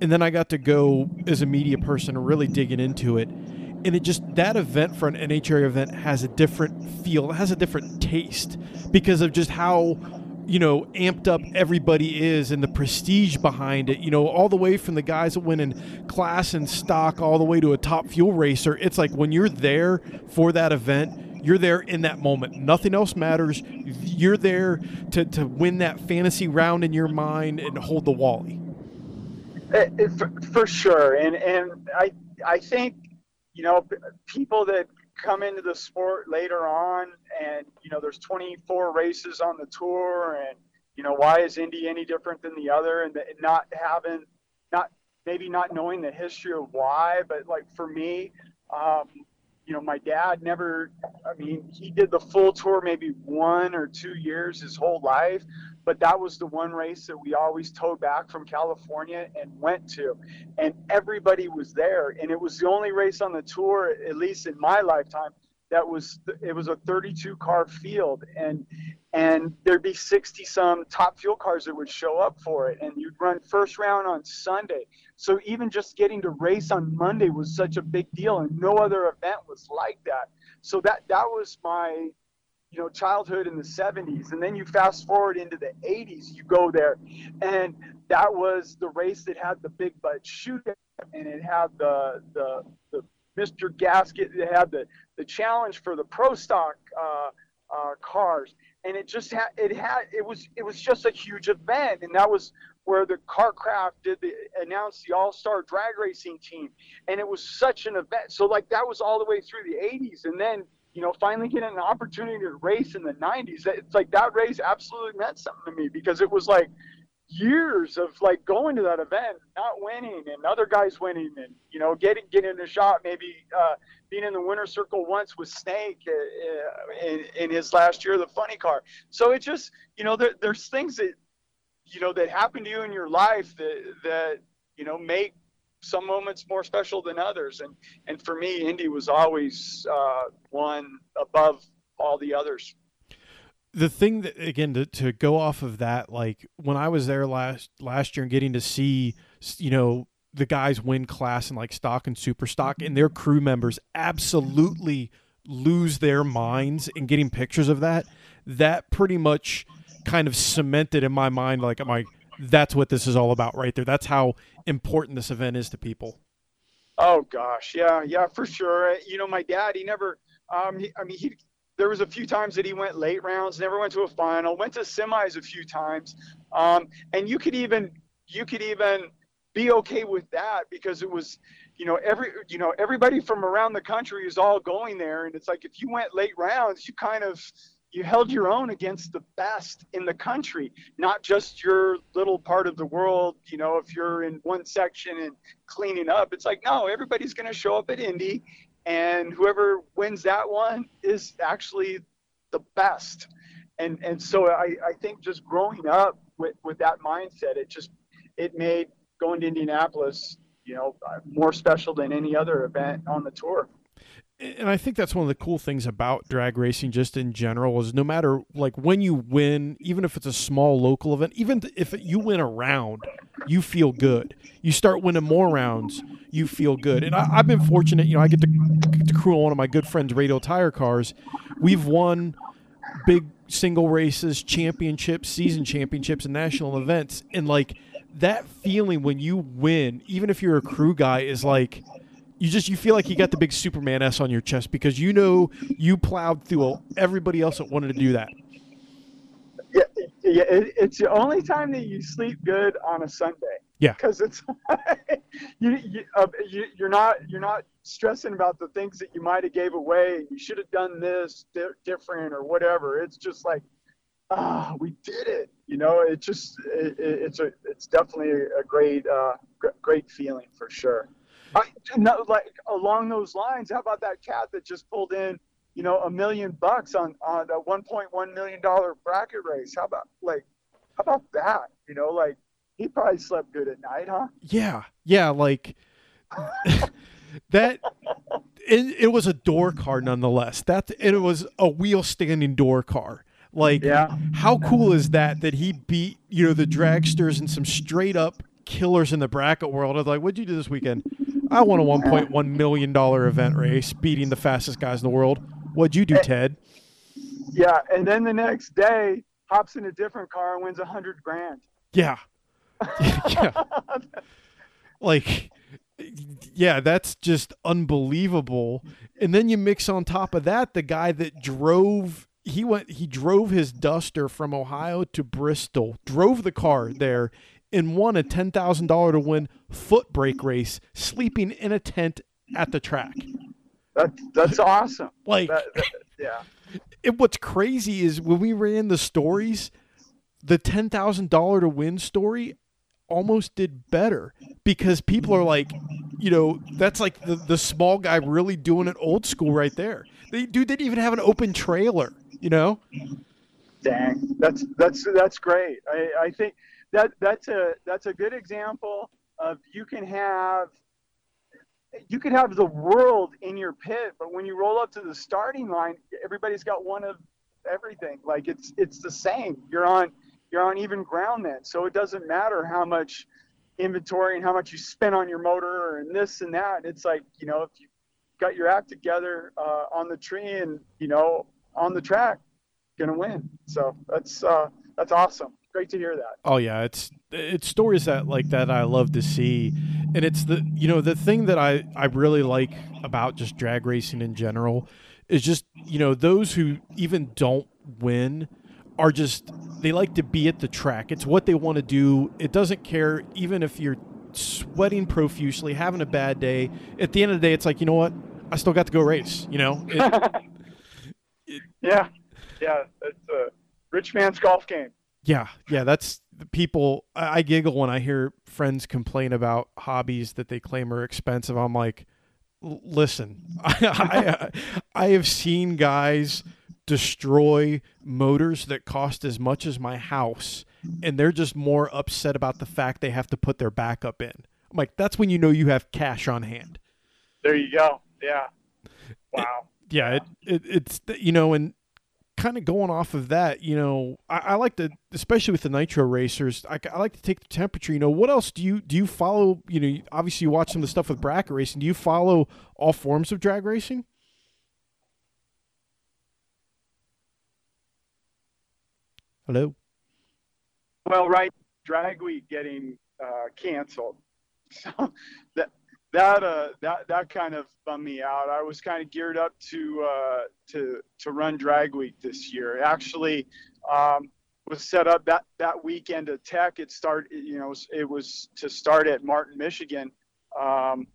and then I got to go as a media person, really digging into it and it just that event for an NHRA event has a different feel, it has a different taste because of just how you know amped up everybody is and the prestige behind it. You know, all the way from the guys that win in class and stock, all the way to a top fuel racer. It's like when you're there for that event, you're there in that moment. Nothing else matters. You're there to, to win that fantasy round in your mind and hold the Wally. It, it, for, for sure, and and I I think you know, people that come into the sport later on and, you know, there's 24 races on the tour and, you know, why is Indy any different than the other? And, not having, not maybe not knowing the history of why, but like for me, um, you know, my dad never, I mean, he did the full tour maybe one or two years his whole life, but that was the one race that we always towed back from California and went to. And everybody was there. And it was the only race on the tour, at least in my lifetime, that was it was a 32 car field. And and there'd be 60 some top fuel cars that would show up for it. And you'd run first round on sunday. So even just getting to race on monday was such a big deal. And no other event was like that. So that that was my you know childhood in the 70s and then you fast forward into the 80s you go there and that was the race that had the Big Bud Shootout and it had the the, the Mr. Gasket it had the, the challenge for the pro stock uh, uh, cars, and it just had it had it was it was just a huge event, and that was where the Carcraft did the announced the All Star Drag Racing team, and it was such an event. So like that was all the way through the 80s, and then you know finally getting an opportunity to race in the 90s. It's like that race absolutely meant something to me because it was like years of like going to that event, not winning, and other guys winning, and you know getting getting a shot, maybe uh, being in the winner circle once with Snake uh, uh, in, in his last year of the funny car. So it just you know there, there's things that you know that happen to you in your life that that you know make some moments more special than others, and and for me, Indy was always uh, one above all the others. The thing that again to, to go off of that like when i was there last last year and getting to see you know the guys win class and like stock and super stock and their crew members absolutely lose their minds in getting pictures of that, that pretty much kind of cemented in my mind like I'm like that's what this is all about right there. That's how important this event is to people. Oh gosh, yeah, yeah, for sure. You know, my dad, he never. Um, he, I mean, he there was a few times that he went late rounds, never went to a final, went to semis a few times, um, and you could even you could even be okay with that because it was, you know, every you know everybody from around the country is all going there, and it's like if you went late rounds, you kind of you held your own against the best in the country, not just your little part of the world. You know, if you're in one section and cleaning up, it's like, no, everybody's going to show up at Indy, and whoever wins that one is actually the best. And and so I, I think just growing up with, with that mindset, it just it made going to Indianapolis, you know, more special than any other event on the tour and I think that's one of the cool things about drag racing just in general is no matter like when you win, even if it's a small local event, even if you win a round, you feel good. You start winning more rounds, you feel good. And I, have been fortunate, you know, I get to, to crew on one of my good friends' radial tire cars. We've won big single races, championships, season championships, and national events. And like that feeling when you win, even if you're a crew guy, is like – you just you feel like you got the big Superman S on your chest because you know you plowed through everybody else that wanted to do that. Yeah, yeah, it, it's the only time that you sleep good on a Sunday. Yeah, because it's *laughs* you, you, uh, you are not you're not stressing about the things that you might have gave away. You should have done this di- different or whatever. It's just like, ah, we did it. You know, it just it, it's a it's definitely a great uh, great feeling for sure. I, no, like along those lines, how about that cat that just pulled in, you know, a million bucks on on a 1.1 million dollar bracket race? How about like, how about that? You know, like he probably slept good at night, huh? Yeah, yeah, like *laughs* that. It, it was a door car nonetheless. That and it was a wheel standing door car. Like, yeah. how cool is that? That he beat you know the dragsters and some straight up killers in the bracket world. I was like, what'd you do this weekend? I won a $1.1 million event race, beating the fastest guys in the world. What'd you do, Ted? Yeah, and then the next day, hops in a different car and wins a hundred grand. Yeah. *laughs* *laughs* yeah. like, yeah, that's just unbelievable. And then you mix on top of that the guy that drove he went he drove his duster from Ohio to Bristol, drove the car there and won a $10,000 to win foot brake race sleeping in a tent at the track. That, that's awesome. *laughs* Like, that, that, yeah. It, what's crazy is when we ran the stories, the $10,000 to win story almost did better because people are like, you know, that's like the, the small guy really doing it old school right there. They dude didn't even have an open trailer, you know? Dang. That's that's that's great. I, I think that that's a that's a good example of you can have you could have the world in your pit, but when you roll up to the starting line, everybody's got one of everything. Like it's it's the same. You're on you're on even ground then. So it doesn't matter how much inventory and how much you spend on your motor and this and that. It's like, you know, if you got your act together uh, on the tree and, you know, on the track, gonna win. So that's uh, that's awesome great to hear that. Oh yeah, it's it's stories that like that I love to see, and it's the you know the thing that I I really like about just drag racing in general is just you know those who even don't win are just they like to be at the track. It's what they want to do. It doesn't care even if you're sweating profusely, having a bad day. At the end of the day, it's like you know what, I still got to go race. You know. *laughs* It, it, yeah, yeah, it's a rich man's golf game. Yeah, yeah, that's people. I, I giggle when I hear friends complain about hobbies that they claim are expensive. I'm like, listen, *laughs* I, I, I have seen guys destroy motors that cost as much as my house, and they're just more upset about the fact they have to put their backup in. I'm like, that's when you know you have cash on hand. There you go. Yeah. Wow. It, yeah, It, it, it's you know, and kind of going off of that, you know, I, I, like to, especially with the nitro racers, I, I, like to take the temperature. You know, what else do you do? You follow, you know, obviously you watch some of the stuff with bracket racing. Do you follow all forms of drag racing? Hello. Well, right, drag week getting uh, canceled, *laughs* so that that uh that that kind of bummed me out. I was kind of geared up to uh to to run drag week this year. Actually, um, was set up that that weekend at Tech. It started, you know, it was to start at Martin, Michigan. Um,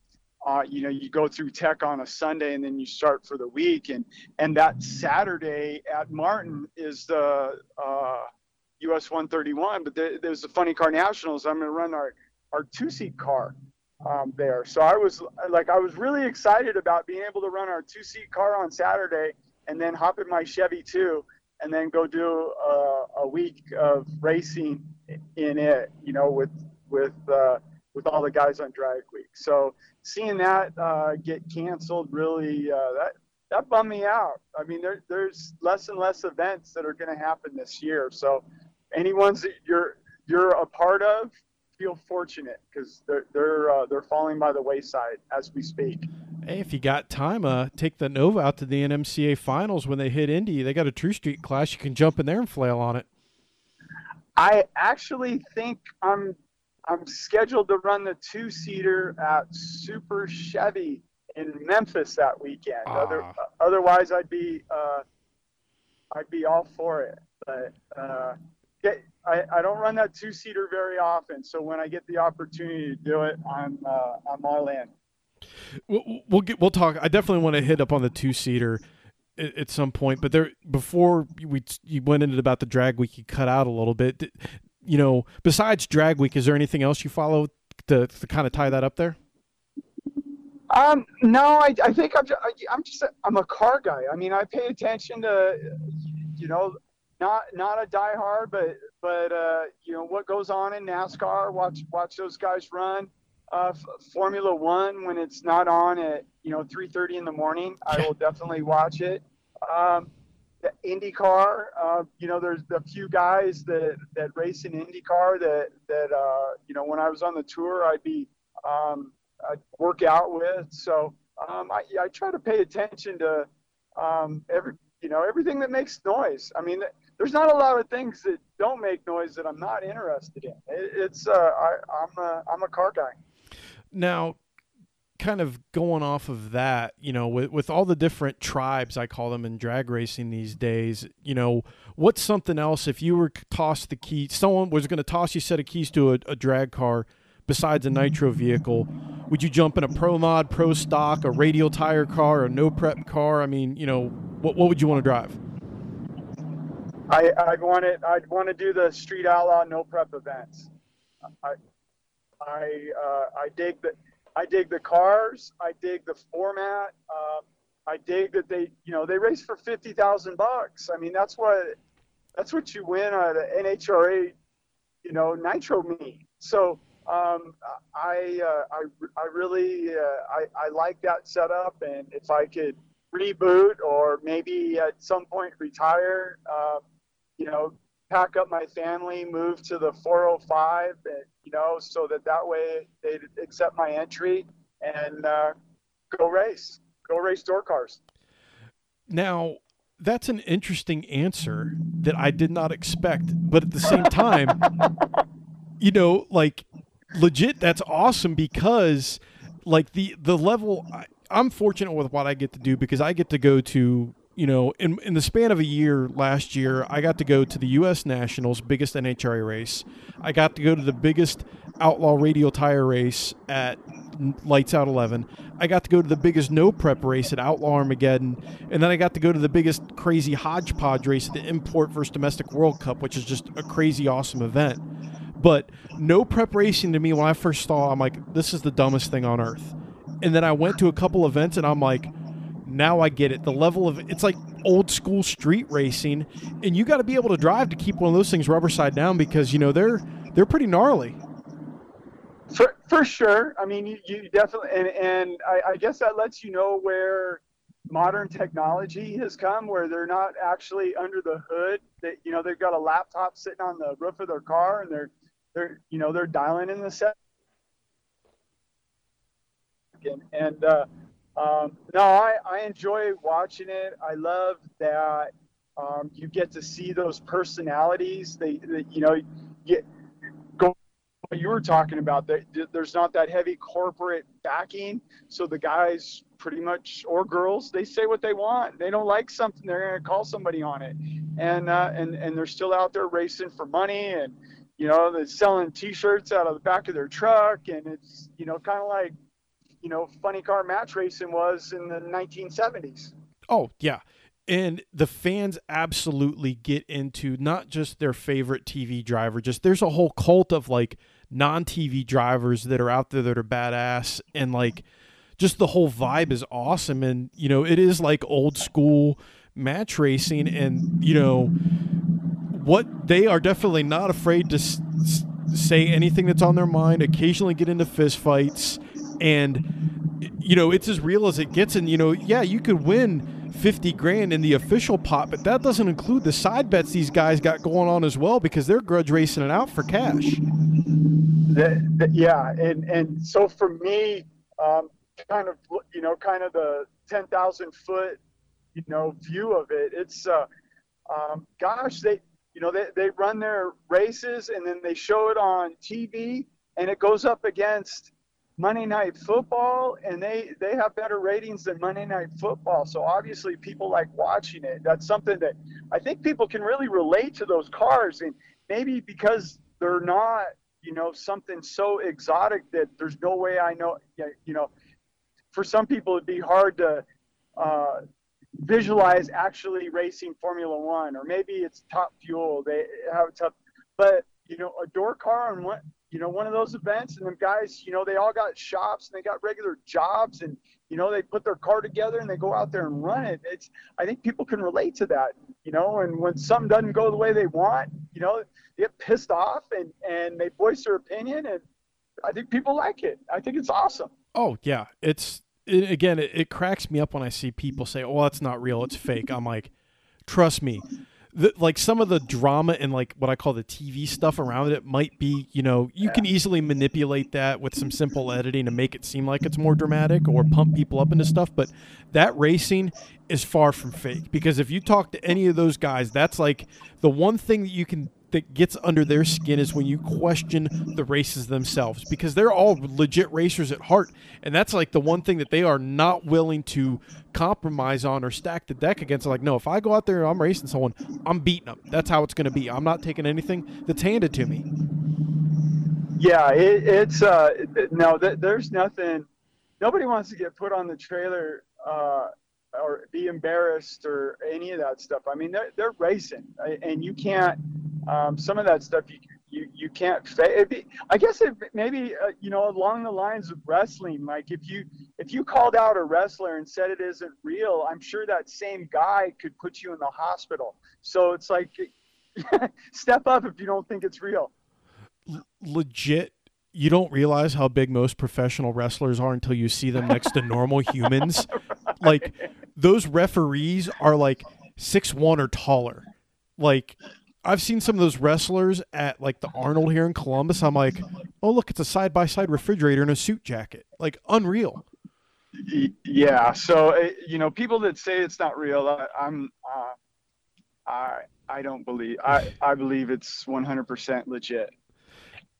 uh, you know, you go through Tech on a Sunday and then you start for the week, and and that Saturday at Martin is the uh, US 131. But there's the Funny Car Nationals. I'm going to run our our two seat car um, there. So I was like, I was really excited about being able to run our two seat car on Saturday and then hop in my Chevy too, and then go do a, a week of racing in it, you know, with with uh, with all the guys on drag week. So seeing that uh, get canceled really uh, that that bummed me out. I mean, there, there's less and less events that are going to happen this year. So any ones that you're you're a part of, feel fortunate because they're they're uh, they're falling by the wayside as we speak. Hey, if you got time, uh, take the Nova out to the NMCA finals when they hit Indy. They got a True Street class. You can jump in there and flail on it. I actually think I'm I'm scheduled to run the two seater at Super Chevy in Memphis that weekend. Ah. Other, otherwise, I'd be uh, I'd be all for it. But uh, get, I, I don't run that two seater very often, so when I get the opportunity to do it, I'm uh, I'm all in. We'll, we'll get we'll talk. I definitely want to hit up on the two seater at, at, some point, but there before we you went into about the drag week, you cut out a little bit. You know, besides drag week, is there anything else you follow to, to kind of tie that up there? Um, no, I, I think I'm, I'm just, I'm a car guy. I mean, I pay attention to, you know, not not a diehard, but but uh, you know what goes on in NASCAR. Watch watch those guys run. Uh, F- Formula One when it's not on at you know 3:30 in the morning, I will definitely watch it. Um, the IndyCar, uh, you know, there's a few guys that that race in IndyCar that that uh, you know when I was on the tour, I'd be um, I'd work out with. So um, I, I try to pay attention to um, every you know everything that makes noise. I mean, there's not a lot of things that don't make noise that I'm not interested in. It, it's uh, I, I'm a I'm a car guy. Now, kind of going off of that, you know, with with all the different tribes I call them in drag racing these days, you know, what's something else if you were tossed the key, someone was going to toss you a set of keys to a, a drag car besides a nitro vehicle, would you jump in a pro mod, pro stock, a radial tire car, a no prep car? I mean, you know, what what would you want to drive? I, I'd want it. I'd want to do the street outlaw no prep events. I, I, uh, I dig the, I dig the cars. I dig the format. Uh, I dig that they, you know, they race for fifty thousand bucks. I mean, that's what, that's what you win at an NHRA, you know, nitro meet. So um, I, uh, I, I really, uh, I, I like that setup, and if I could reboot or maybe at some point retire, uh, you know, pack up my family, move to the 405, and, you know, so that that way they'd accept my entry and uh, go race, go race door cars. Now, that's an interesting answer that I did not expect, but at the same time, you know, like legit, that's awesome because, like the the level. I'm fortunate with what I get to do because I get to go to you know, in in the span of a year last year, I got to go to the U.S. Nationals, biggest NHRA race. I got to go to the biggest outlaw radial tire race at Lights Out 11. I got to go to the biggest no prep race at Outlaw Armageddon, and then I got to go to the biggest crazy hodgepodge race at the Import versus Domestic World Cup, which is just a crazy awesome event. But no prep racing to me when I first saw, I'm like, this is the dumbest thing on earth. And then I went to a couple events, and I'm like now I get it. The level of it's like old school street racing, and you got to be able to drive to keep one of those things rubber side down because you know they're they're pretty gnarly. For for sure. I mean, you, you definitely and and I, I guess that lets you know where modern technology has come, where they're not actually under the hood. That you know they've got a laptop sitting on the roof of their car, and they're they're you know they're dialing in the set. And, and uh, um, no, I, I enjoy watching it. I love that Um, you get to see those personalities. They, they you know, you, go. You were talking about that. There's not that heavy corporate backing, so the guys pretty much or girls they say what they want. They don't like something, they're gonna call somebody on it, and uh, and and they're still out there racing for money and you know they're selling T-shirts out of the back of their truck, and it's you know kind of like you know funny car match racing was in the 1970s. Oh yeah, and the fans absolutely get into not just their favorite TV driver, just there's a whole cult of like non-TV drivers that are out there that are badass and like just the whole vibe is awesome and you know it is like old school match racing and you know what they are definitely not afraid to s- say anything that's on their mind occasionally get into fist fights and you know it's as real as it gets and you know yeah you could win 50 grand in the official pot, but that doesn't include the side bets these guys got going on as well because they're grudge racing it out for cash. The, the, yeah, and and so for me, um, kind of you know, kind of the 10,000 foot you know view of it. It's uh, um, gosh, they you know they they run their races and then they show it on TV and it goes up against Monday Night Football, and they they have better ratings than Monday Night Football. So obviously, people like watching it. That's something that I think people can really relate to those cars, and maybe because they're not, you know, something so exotic that there's no way I know, you know, for some people it'd be hard to uh, visualize actually racing Formula One, or maybe it's Top Fuel. They have tough, but you know, a door car and one you know, one of those events, and them guys, you know, they all got shops and they got regular jobs, and you know, they put their car together and they go out there and run it. It's, I think people can relate to that, you know, and when something doesn't go the way they want, you know, they get pissed off and and they voice their opinion, and I think people like it. I think it's awesome. Oh yeah, it's it, again, it, it cracks me up when I see people say, "Oh, that's not real; it's fake." I'm like, trust me the, like some of the drama and like what I call the TV stuff around it might be, you know, you can easily manipulate that with some simple editing to make it seem like it's more dramatic or pump people up into stuff. But that racing is far from fake because if you talk to any of those guys, that's like the one thing that you can that gets under their skin is when you question the races themselves because they're all legit racers at heart and that's like the one thing that they are not willing to compromise on or stack the deck against like no if i go out there and i'm racing someone i'm beating them that's how it's going to be. I'm not taking anything that's handed to me. Yeah it, it's uh no th- there's nothing nobody wants to get put on the trailer uh or be embarrassed or any of that stuff. I mean, they're, they're racing, and you can't um, some of that stuff you you, you can't fake. I guess it maybe uh, you know along the lines of wrestling. Like if you if you called out a wrestler and said it isn't real, I'm sure that same guy could put you in the hospital. So it's like *laughs* step up if you don't think it's real. legit you don't realize how big most professional wrestlers are until you see them next to normal *laughs* humans. right. Like those referees are like six one or taller. Like I've seen some of those wrestlers at like the Arnold here in Columbus. I'm like, oh look, it's a side by side refrigerator and a suit jacket. Like unreal. Yeah. So eh, you know, people that say it's not real, I, am uh, I I don't believe. I I believe it's 100% legit.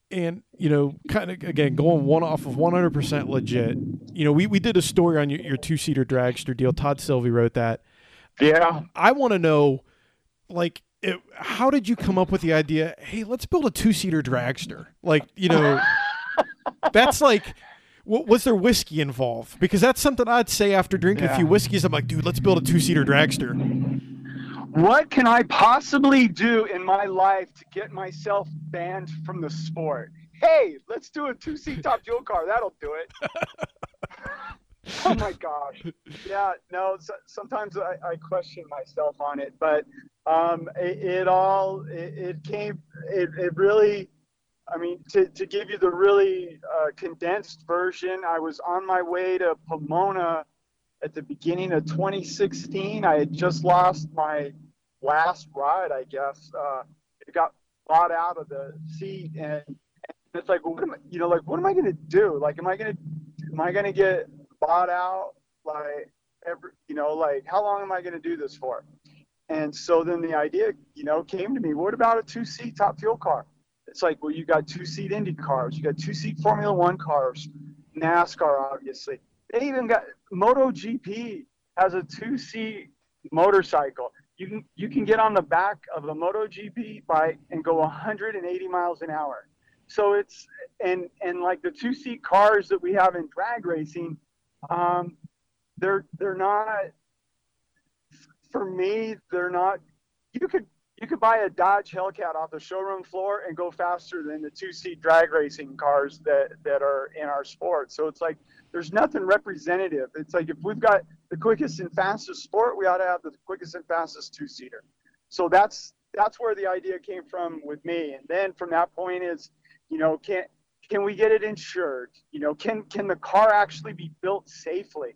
And you know, kind of again going one off of 100% legit. You know, we we did a story on your, your two seater dragster deal. Todd Sylvie wrote that. Yeah. I want to know, like it, how did you come up with the idea? Hey, let's build a two-seater dragster. Like, you know, that's like, was there whiskey involved? Because that's something I'd say after drinking yeah. a few whiskeys. I'm like, dude, let's build a two-seater dragster. What can I possibly do in my life to get myself banned from the sport? Hey, let's do a two-seat top *laughs* fuel car. That'll do it. *laughs* oh my gosh. Yeah, no, so, sometimes I, I, question myself on it, but um, it, it, all, it, it came, it, it, really, I mean, to, to give you the really uh, condensed version, I was on my way to Pomona at the beginning of 2016. I had just lost my last ride, I guess. Uh, it got bought out of the seat and, and it's like, what am I, you know, like, what am I going to do? Like, am I going to, am I going to get bought out like every you know like how long am i going to do this for and so then the idea, you know, came to me. What about a two-seat top fuel car? It's like, well, you got two-seat Indy cars, you got two-seat Formula One cars, NASCAR, obviously. They even got MotoGP has a two-seat motorcycle. You can you can get on the back of a MotoGP bike and go 180 miles an hour. So it's and and like the two-seat cars that we have in drag racing, um, they're they're not for me, they're not. You could you could buy a Dodge Hellcat off the showroom floor and go faster than the two-seat drag racing cars that that are in our sport. So it's like there's nothing representative. It's like if we've got the quickest and fastest sport, we ought to have the quickest and fastest two-seater. So that's that's where the idea came from with me. And then from that point is, you know, can can we get it insured? You know, can can the car actually be built safely?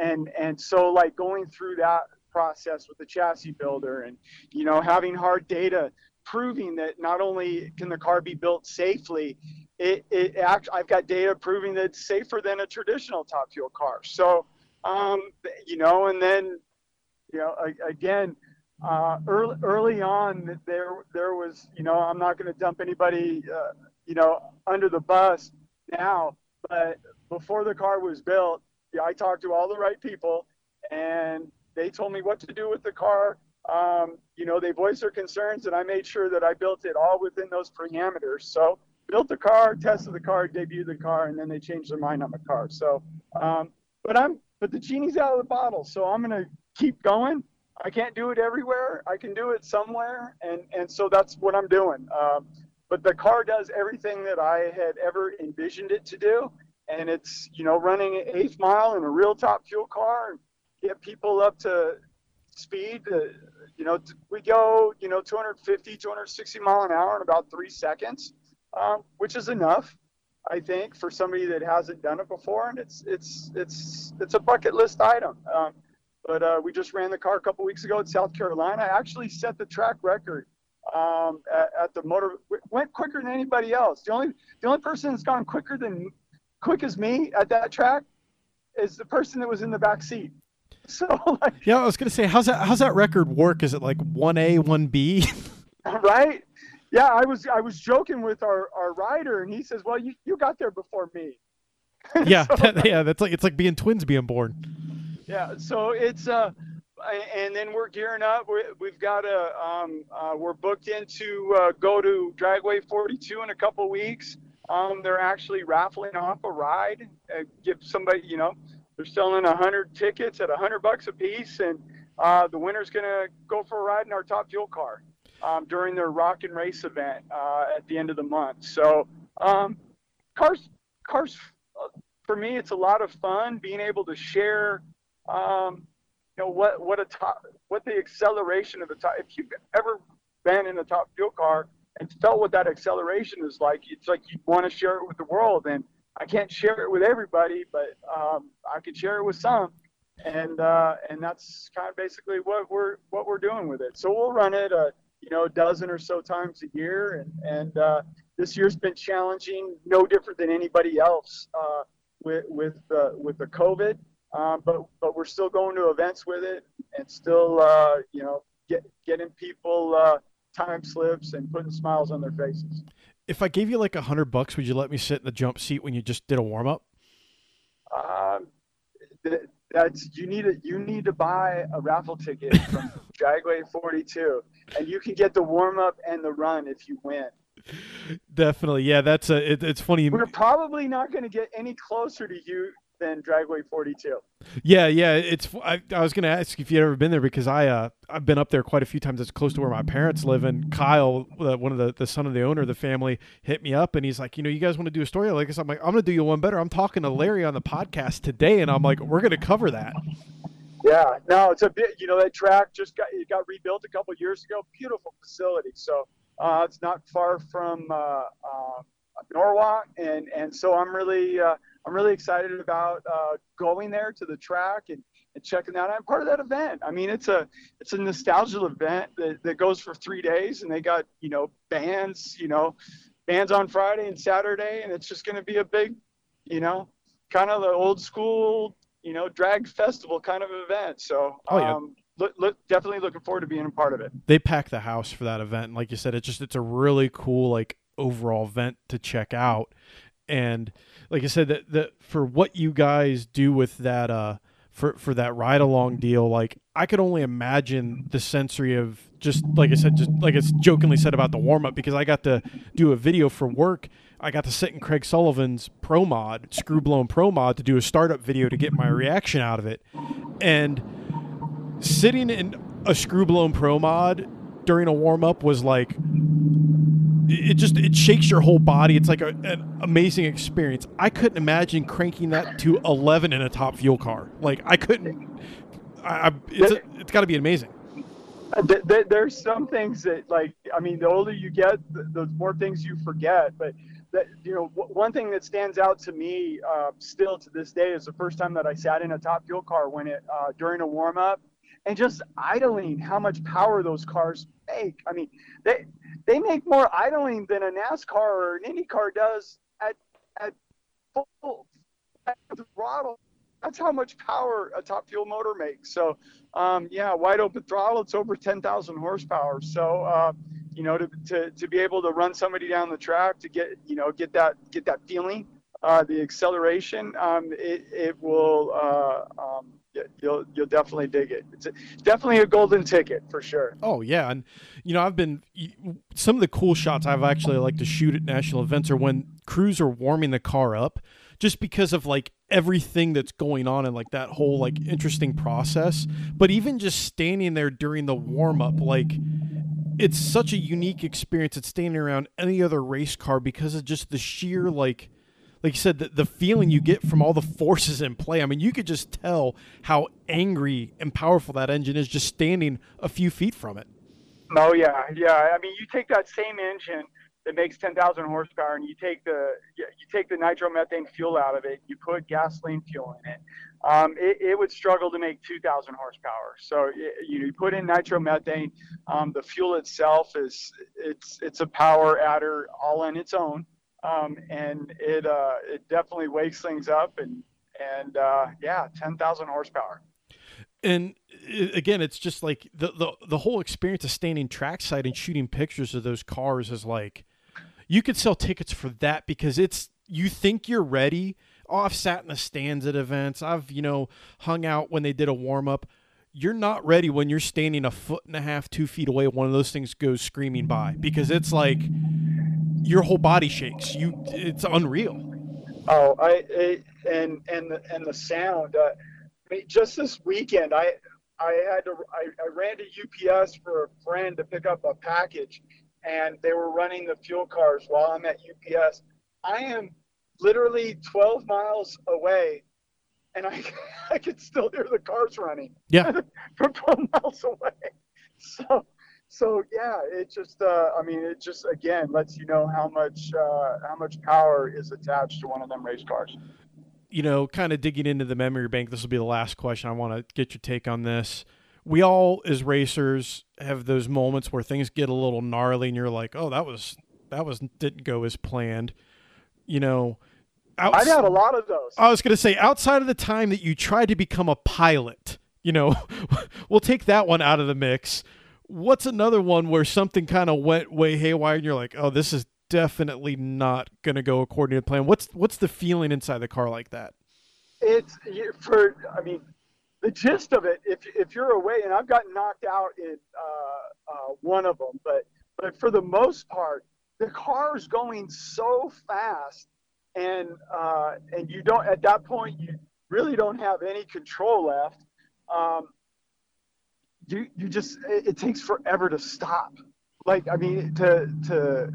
And and so like going through that process with the chassis builder and you know having hard data proving that not only can the car be built safely it, it act, i've got data proving that it's safer than a traditional top fuel car so um, you know and then you know again uh, early, early on there there was you know i'm not going to dump anybody uh, you know under the bus now but before the car was built i talked to all the right people and they told me what to do with the car. Um, you know, they voiced their concerns, and I made sure that I built it all within those parameters. So, built the car, tested the car, debuted the car, and then they changed their mind on the car. So, um, but I'm, but the genie's out of the bottle. So I'm gonna keep going. I can't do it everywhere. I can do it somewhere, and and so that's what I'm doing. Um, but the car does everything that I had ever envisioned it to do, and it's you know running an eighth mile in a real top fuel car and get people up to speed. Uh, you know, we go, you know, 250, 260 mile an hour in about three seconds, um, which is enough, I think, for somebody that hasn't done it before. And it's it's it's it's a bucket list item. Um, but uh, we just ran the car a couple weeks ago in South Carolina. I actually set the track record um, at, at, the motor. Went quicker than anybody else. The only the only person that's gone quicker than quick as me at that track is the person that was in the back seat. *laughs* So like, yeah, I was gonna say, how's that? How's that record work? Is it like one A, one B? *laughs* right. Yeah, I was I was joking with our, our rider, and he says, "Well, you, you got there before me." *laughs* yeah, so, that, yeah, that's like it's like being twins being born. Yeah, so it's uh, and then we're gearing up. we have got a um, uh, we're booked in to uh, go to Dragway 42 in a couple weeks. Um, they're actually raffling off a ride, uh, give somebody, you know, they're selling 100 tickets at 100 bucks a piece, and uh, the winner's to go for a ride in our top fuel car um, during their rock and race event uh, at the end of the month. So, um, cars, cars, uh, for me, it's a lot of fun being able to share. Um, you know what what a top what the acceleration of the top. If you've ever been in a top fuel car and felt what that acceleration is like, it's like you want to share it with the world and I can't share it with everybody, but um, I can share it with some, and uh, and that's kind of basically what we're what we're doing with it. So we'll run it a you know a dozen or so times a year, and and uh, this year's been challenging, no different than anybody else uh, with with uh, with the COVID, um, but but we're still going to events with it, and still uh, you know get getting people uh, time slips and putting smiles on their faces if I gave you like a hundred bucks, would you let me sit in the jump seat when you just did a warm up? Um, that's you need to you need to buy a raffle ticket *laughs* from Dragway 42, and you can get the warm up and the run if you win. Definitely, yeah. That's a. It, it's funny. We're probably not going to get any closer to you than Dragway 42. Yeah, yeah. It's. I, I was going to ask if you'd ever been there because I uh I've been up there quite a few times. It's close to where my parents live, and Kyle, uh, one of the the son of the owner of the family, hit me up and he's like, you know, you guys want to do a story like this? I'm like, I'm going to do you one better. I'm talking to Larry on the podcast today, and I'm like, we're going to cover that. Yeah, no, it's a bit. You know, that track just got it got rebuilt a couple years ago. Beautiful facility. So uh, it's not far from uh, uh, Norwalk, and and so I'm really uh, I'm really excited about uh, going there to the track and, and checking that out. I'm part of that event. I mean, it's a it's a nostalgia event that, that goes for three days, and they got you know bands, you know, bands on Friday and Saturday, and it's just going to be a big, you know, kind of the old school, you know, drag festival kind of event. So, oh, yeah. um, look, look, definitely looking forward to being a part of it. They pack the house for that event. Like you said, it's just it's a really cool like overall event to check out. And like I said, that that for what you guys do with that uh for for that ride along deal, like I could only imagine the sensory of just like I said, just like it's jokingly said about the warm up because I got to do a video for work. I got to sit in Craig Sullivan's Pro Mod, Screw Blown Pro Mod, to do a startup video to get my reaction out of it, and sitting in a Screw Blown Pro Mod during a warm up was like it just it shakes your whole body. It's like a, an amazing experience. I couldn't imagine cranking that to 11 in a top fuel car. Like I couldn't. I, I it's it's got to be amazing. Uh, there's some things that like I mean, the older you get, the, the more things you forget. But that you know, one thing that stands out to me uh, still to this day is the first time that I sat in a top fuel car when it uh, during a warm up, and just idling how much power those cars make. I mean, they they make more idling than a NASCAR or an IndyCar does at at full throttle. That's how much power a top fuel motor makes. So, um, yeah, wide open throttle, it's over 10,000 horsepower. So, uh, you know, to, to, to be able to run somebody down the track to get, you know, get that get that feeling, uh, the acceleration, um, it, it will uh, um, you'll you'll definitely dig it. It's, a, definitely a golden ticket for sure. Oh yeah, and you know I've been some of the cool shots I've actually like to shoot at national events are when crews are warming the car up, just because of like everything that's going on and like that whole like interesting process. But even just standing there during the warm up, like it's such a unique experience. It's standing around any other race car because of just the sheer like like you said, the, the feeling you get from all the forces in play. I mean, you could just tell how angry and powerful that engine is just standing a few feet from it. Oh yeah, yeah. I mean, you take that same engine that makes 10,000 horsepower, and you take the you take the nitromethane fuel out of it, you put gasoline fuel in it. Um, it, it, would struggle to make 2,000 horsepower. So you, you put in nitromethane, um, the fuel itself is it's it's a power adder all on its own um, and it uh, it definitely wakes things up and and uh, yeah, ten thousand horsepower. And again, it's just like the, the the whole experience of standing trackside and shooting pictures of those cars is like you could sell tickets for that because it's you think you're ready. Oh, I've sat in the stands at events. I've you know hung out when they did a warm up. You're not ready when you're standing a foot and a half, two feet away. One of those things goes screaming by because it's like your whole body shakes. You, it's unreal. Oh, I it, and and the, and the sound. Uh, I mean, just this weekend, I I had to I, I ran to UPS for a friend to pick up a package, and they were running the fuel cars while I'm at UPS. I am literally 12 miles away, and I *laughs* I could still hear the cars running. Yeah, *laughs* from 12 miles away. So so yeah, it just uh, I mean it just again lets you know how much uh, how much power is attached to one of them race cars. You know, kind of digging into the memory bank. This will be the last question. I want to get your take on this. We all, as racers, have those moments where things get a little gnarly, and you're like, "Oh, that was that was didn't go as planned." You know, outs- I've had a lot of those. I was going to say, outside of the time that you tried to become a pilot, you know, *laughs* we'll take that one out of the mix what's another one where something kind of went way haywire and you're like, oh, this is definitely not going to go according to plan? What's what's the feeling inside the car like that? It's for I mean, the gist of it. If if you're away, and I've gotten knocked out in uh, uh, one of them, but but for the most part, the car is going so fast, and uh, and you don't at that point you really don't have any control left. Um, you you just it, it takes forever to stop. Like I mean to to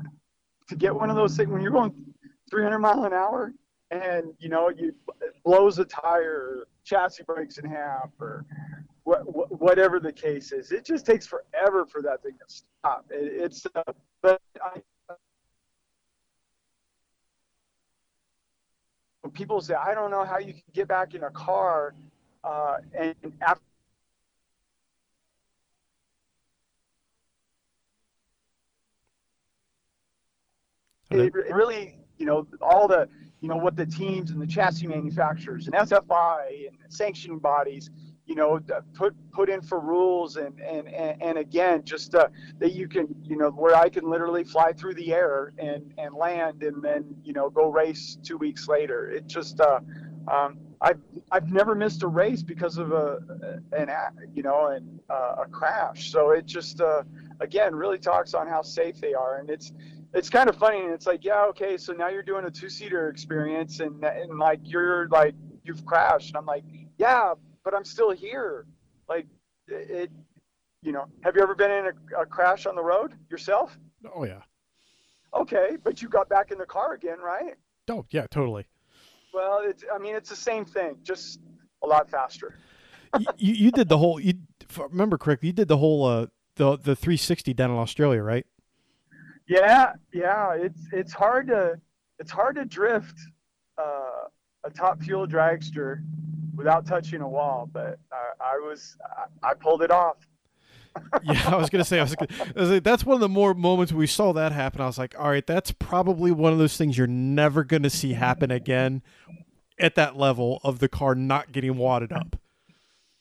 to get one of those things when you're going 300 mile an hour and you know you blows a tire, or chassis breaks in half, or what, whatever the case is. It just takes forever for that thing to stop. It, it's uh, but I, people say I don't know how you can get back in a car uh, and after it really, you know, all the, you know, what the teams and the chassis manufacturers and SFI and sanctioning bodies, you know put put in for rules and and and, and again just uh, that you can you know where I can literally fly through the air and and land and then you know go race two weeks later. It just uh, um, I've I've never missed a race because of a an you know an, uh, a crash. So it just uh, again really talks on how safe they are, and it's it's kind of funny. And it's like yeah okay, so now you're doing a two seater experience, and and like you're like you've crashed, and I'm like yeah, but I'm still here. Like it, you know, have you ever been in a, a crash on the road yourself? Oh yeah. Okay, but you got back in the car again, right? Oh yeah, totally. Well, it's I mean it's the same thing, just a lot faster. you, you did the whole you remember correctly, you did the whole uh the the 360 down in Australia, right? Yeah, yeah, it's it's hard to it's hard to drift uh, a top fuel dragster without touching a wall, but uh, I was I, I, pulled it off. *laughs* yeah, I was gonna say I was, gonna, I was like, that's one of the more moments we saw that happen. I was like, all right, that's probably one of those things you're never gonna see happen again at that level of the car not getting wadded up.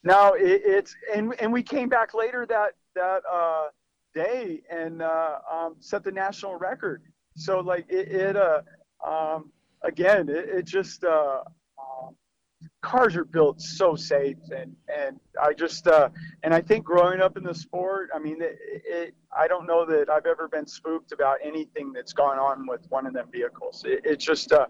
No, it, it's and and we came back later that that uh, day and uh, um, set the national record. So like it, it uh, um, again, it, it just uh, cars are built so safe and and I just uh, and I think growing up in the sport I mean it, it, I don't know that I've ever been spooked about anything that's gone on with one of them vehicles. It, it's just uh,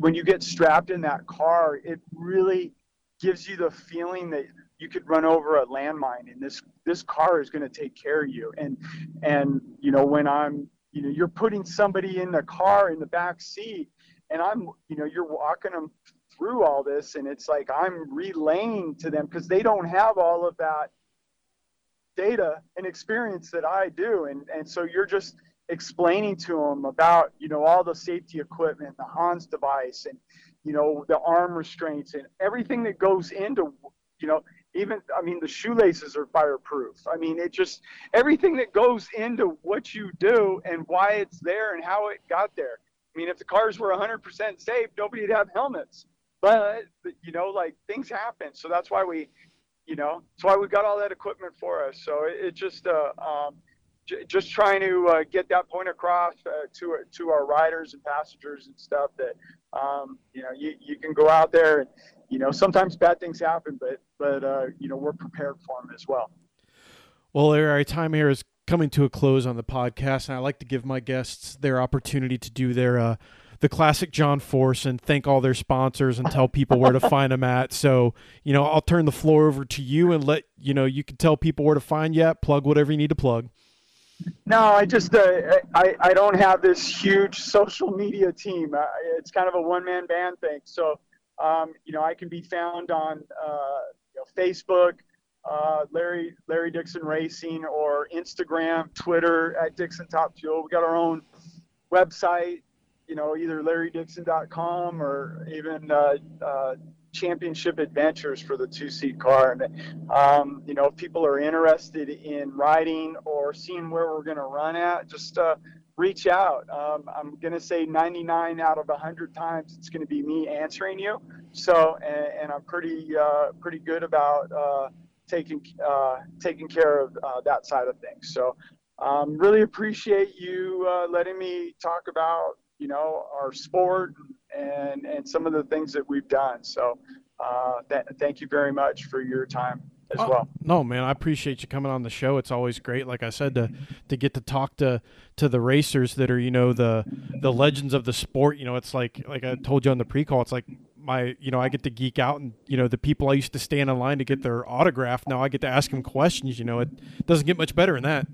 when you get strapped in that car it really gives you the feeling that you could run over a landmine and this this car is going to take care of you. And and you know when I'm you know you're putting somebody in the car in the back seat and I'm you know you're walking them through all this and it's like i'm relaying to them because they don't have all of that data and experience that i do. And and so you're just explaining to them about you know all the safety equipment the hans device and you know the arm restraints and everything that goes into you know even i mean the shoelaces are fireproof. I mean it just everything that goes into what you do and why it's there and how it got there. I mean if the cars were 100% safe nobody'd have helmets but you know, like things happen, so that's why we, you know, that's why we've got all that equipment for us. So it, it just, uh, um, j- just trying to uh, get that point across uh, to to our riders and passengers and stuff that, um, you know, you, you can go out there and, you know, sometimes bad things happen, but but uh, you know, we're prepared for them as well. Well, our time here is coming to a close on the podcast, and I like to give my guests their opportunity to do their uh, the classic John Force and thank all their sponsors and tell people where to find them at. So, you know, I'll turn the floor over to you and let, you know, you can tell people where to find you at, plug whatever you need to plug. No, I just uh, I I don't have this huge social media team. Uh, it's kind of a one man band thing. So, um, you know, I can be found on uh, you know, Facebook, uh, Larry Larry Dixon Racing, or Instagram, Twitter at Dixon Top Fuel. We got our own website, you know, either LarryDixon.com or even uh, uh, Championship Adventures for the two-seat car. And um, you know, if people are interested in riding or seeing where we're going to run at, just uh, reach out. Um, I'm going to say 99 out of 100 times it's going to be me answering you. So, and, and I'm pretty uh, pretty good about uh, taking uh, taking care of that side of things. So. Um, really appreciate you letting me talk about you know, our sport and and some of the things that we've done. So, uh, th- thank you very much for your time as oh, well. No, man, I appreciate you coming on the show. It's always great, like I said, to to get to talk to to the racers that are, you know, the the legends of the sport. You know, it's like like I told you on the pre-call, it's like my, you know, I get to geek out, and you know, the people I used to stand in line to get their autograph, now I get to ask them questions. You know, it doesn't get much better than that.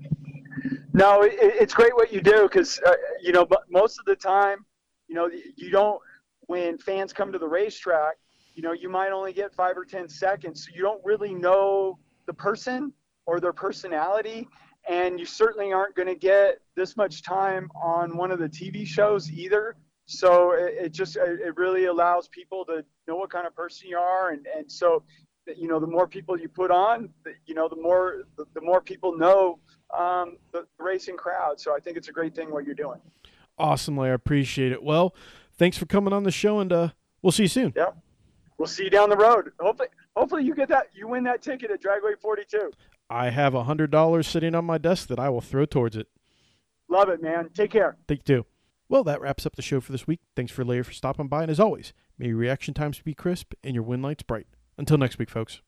No, it, it's great what you do because uh, you know, but most of the time, you know, you don't. When fans come to the racetrack, you know, you might only get five or ten seconds, so you don't really know the person or their personality, and you certainly aren't going to get this much time on one of the TV shows either. So it, it just it really allows people to know what kind of person you are, and and so you know the more people you put on, you know the more the more people know um, the racing crowd. So I think it's a great thing what you're doing. Awesome, I appreciate it. Well, thanks for coming on the show, and uh, we'll see you soon. Yeah. we'll see you down the road. Hopefully, hopefully you get that, you win that ticket at Dragway 42. I have a hundred dollars sitting on my desk that I will throw towards it. Love it, man. Take care. Thank you too. Well, that wraps up the show for this week. Thanks for Larry for stopping by, and as always, may your reaction times be crisp and your win lights bright. Until next week, folks.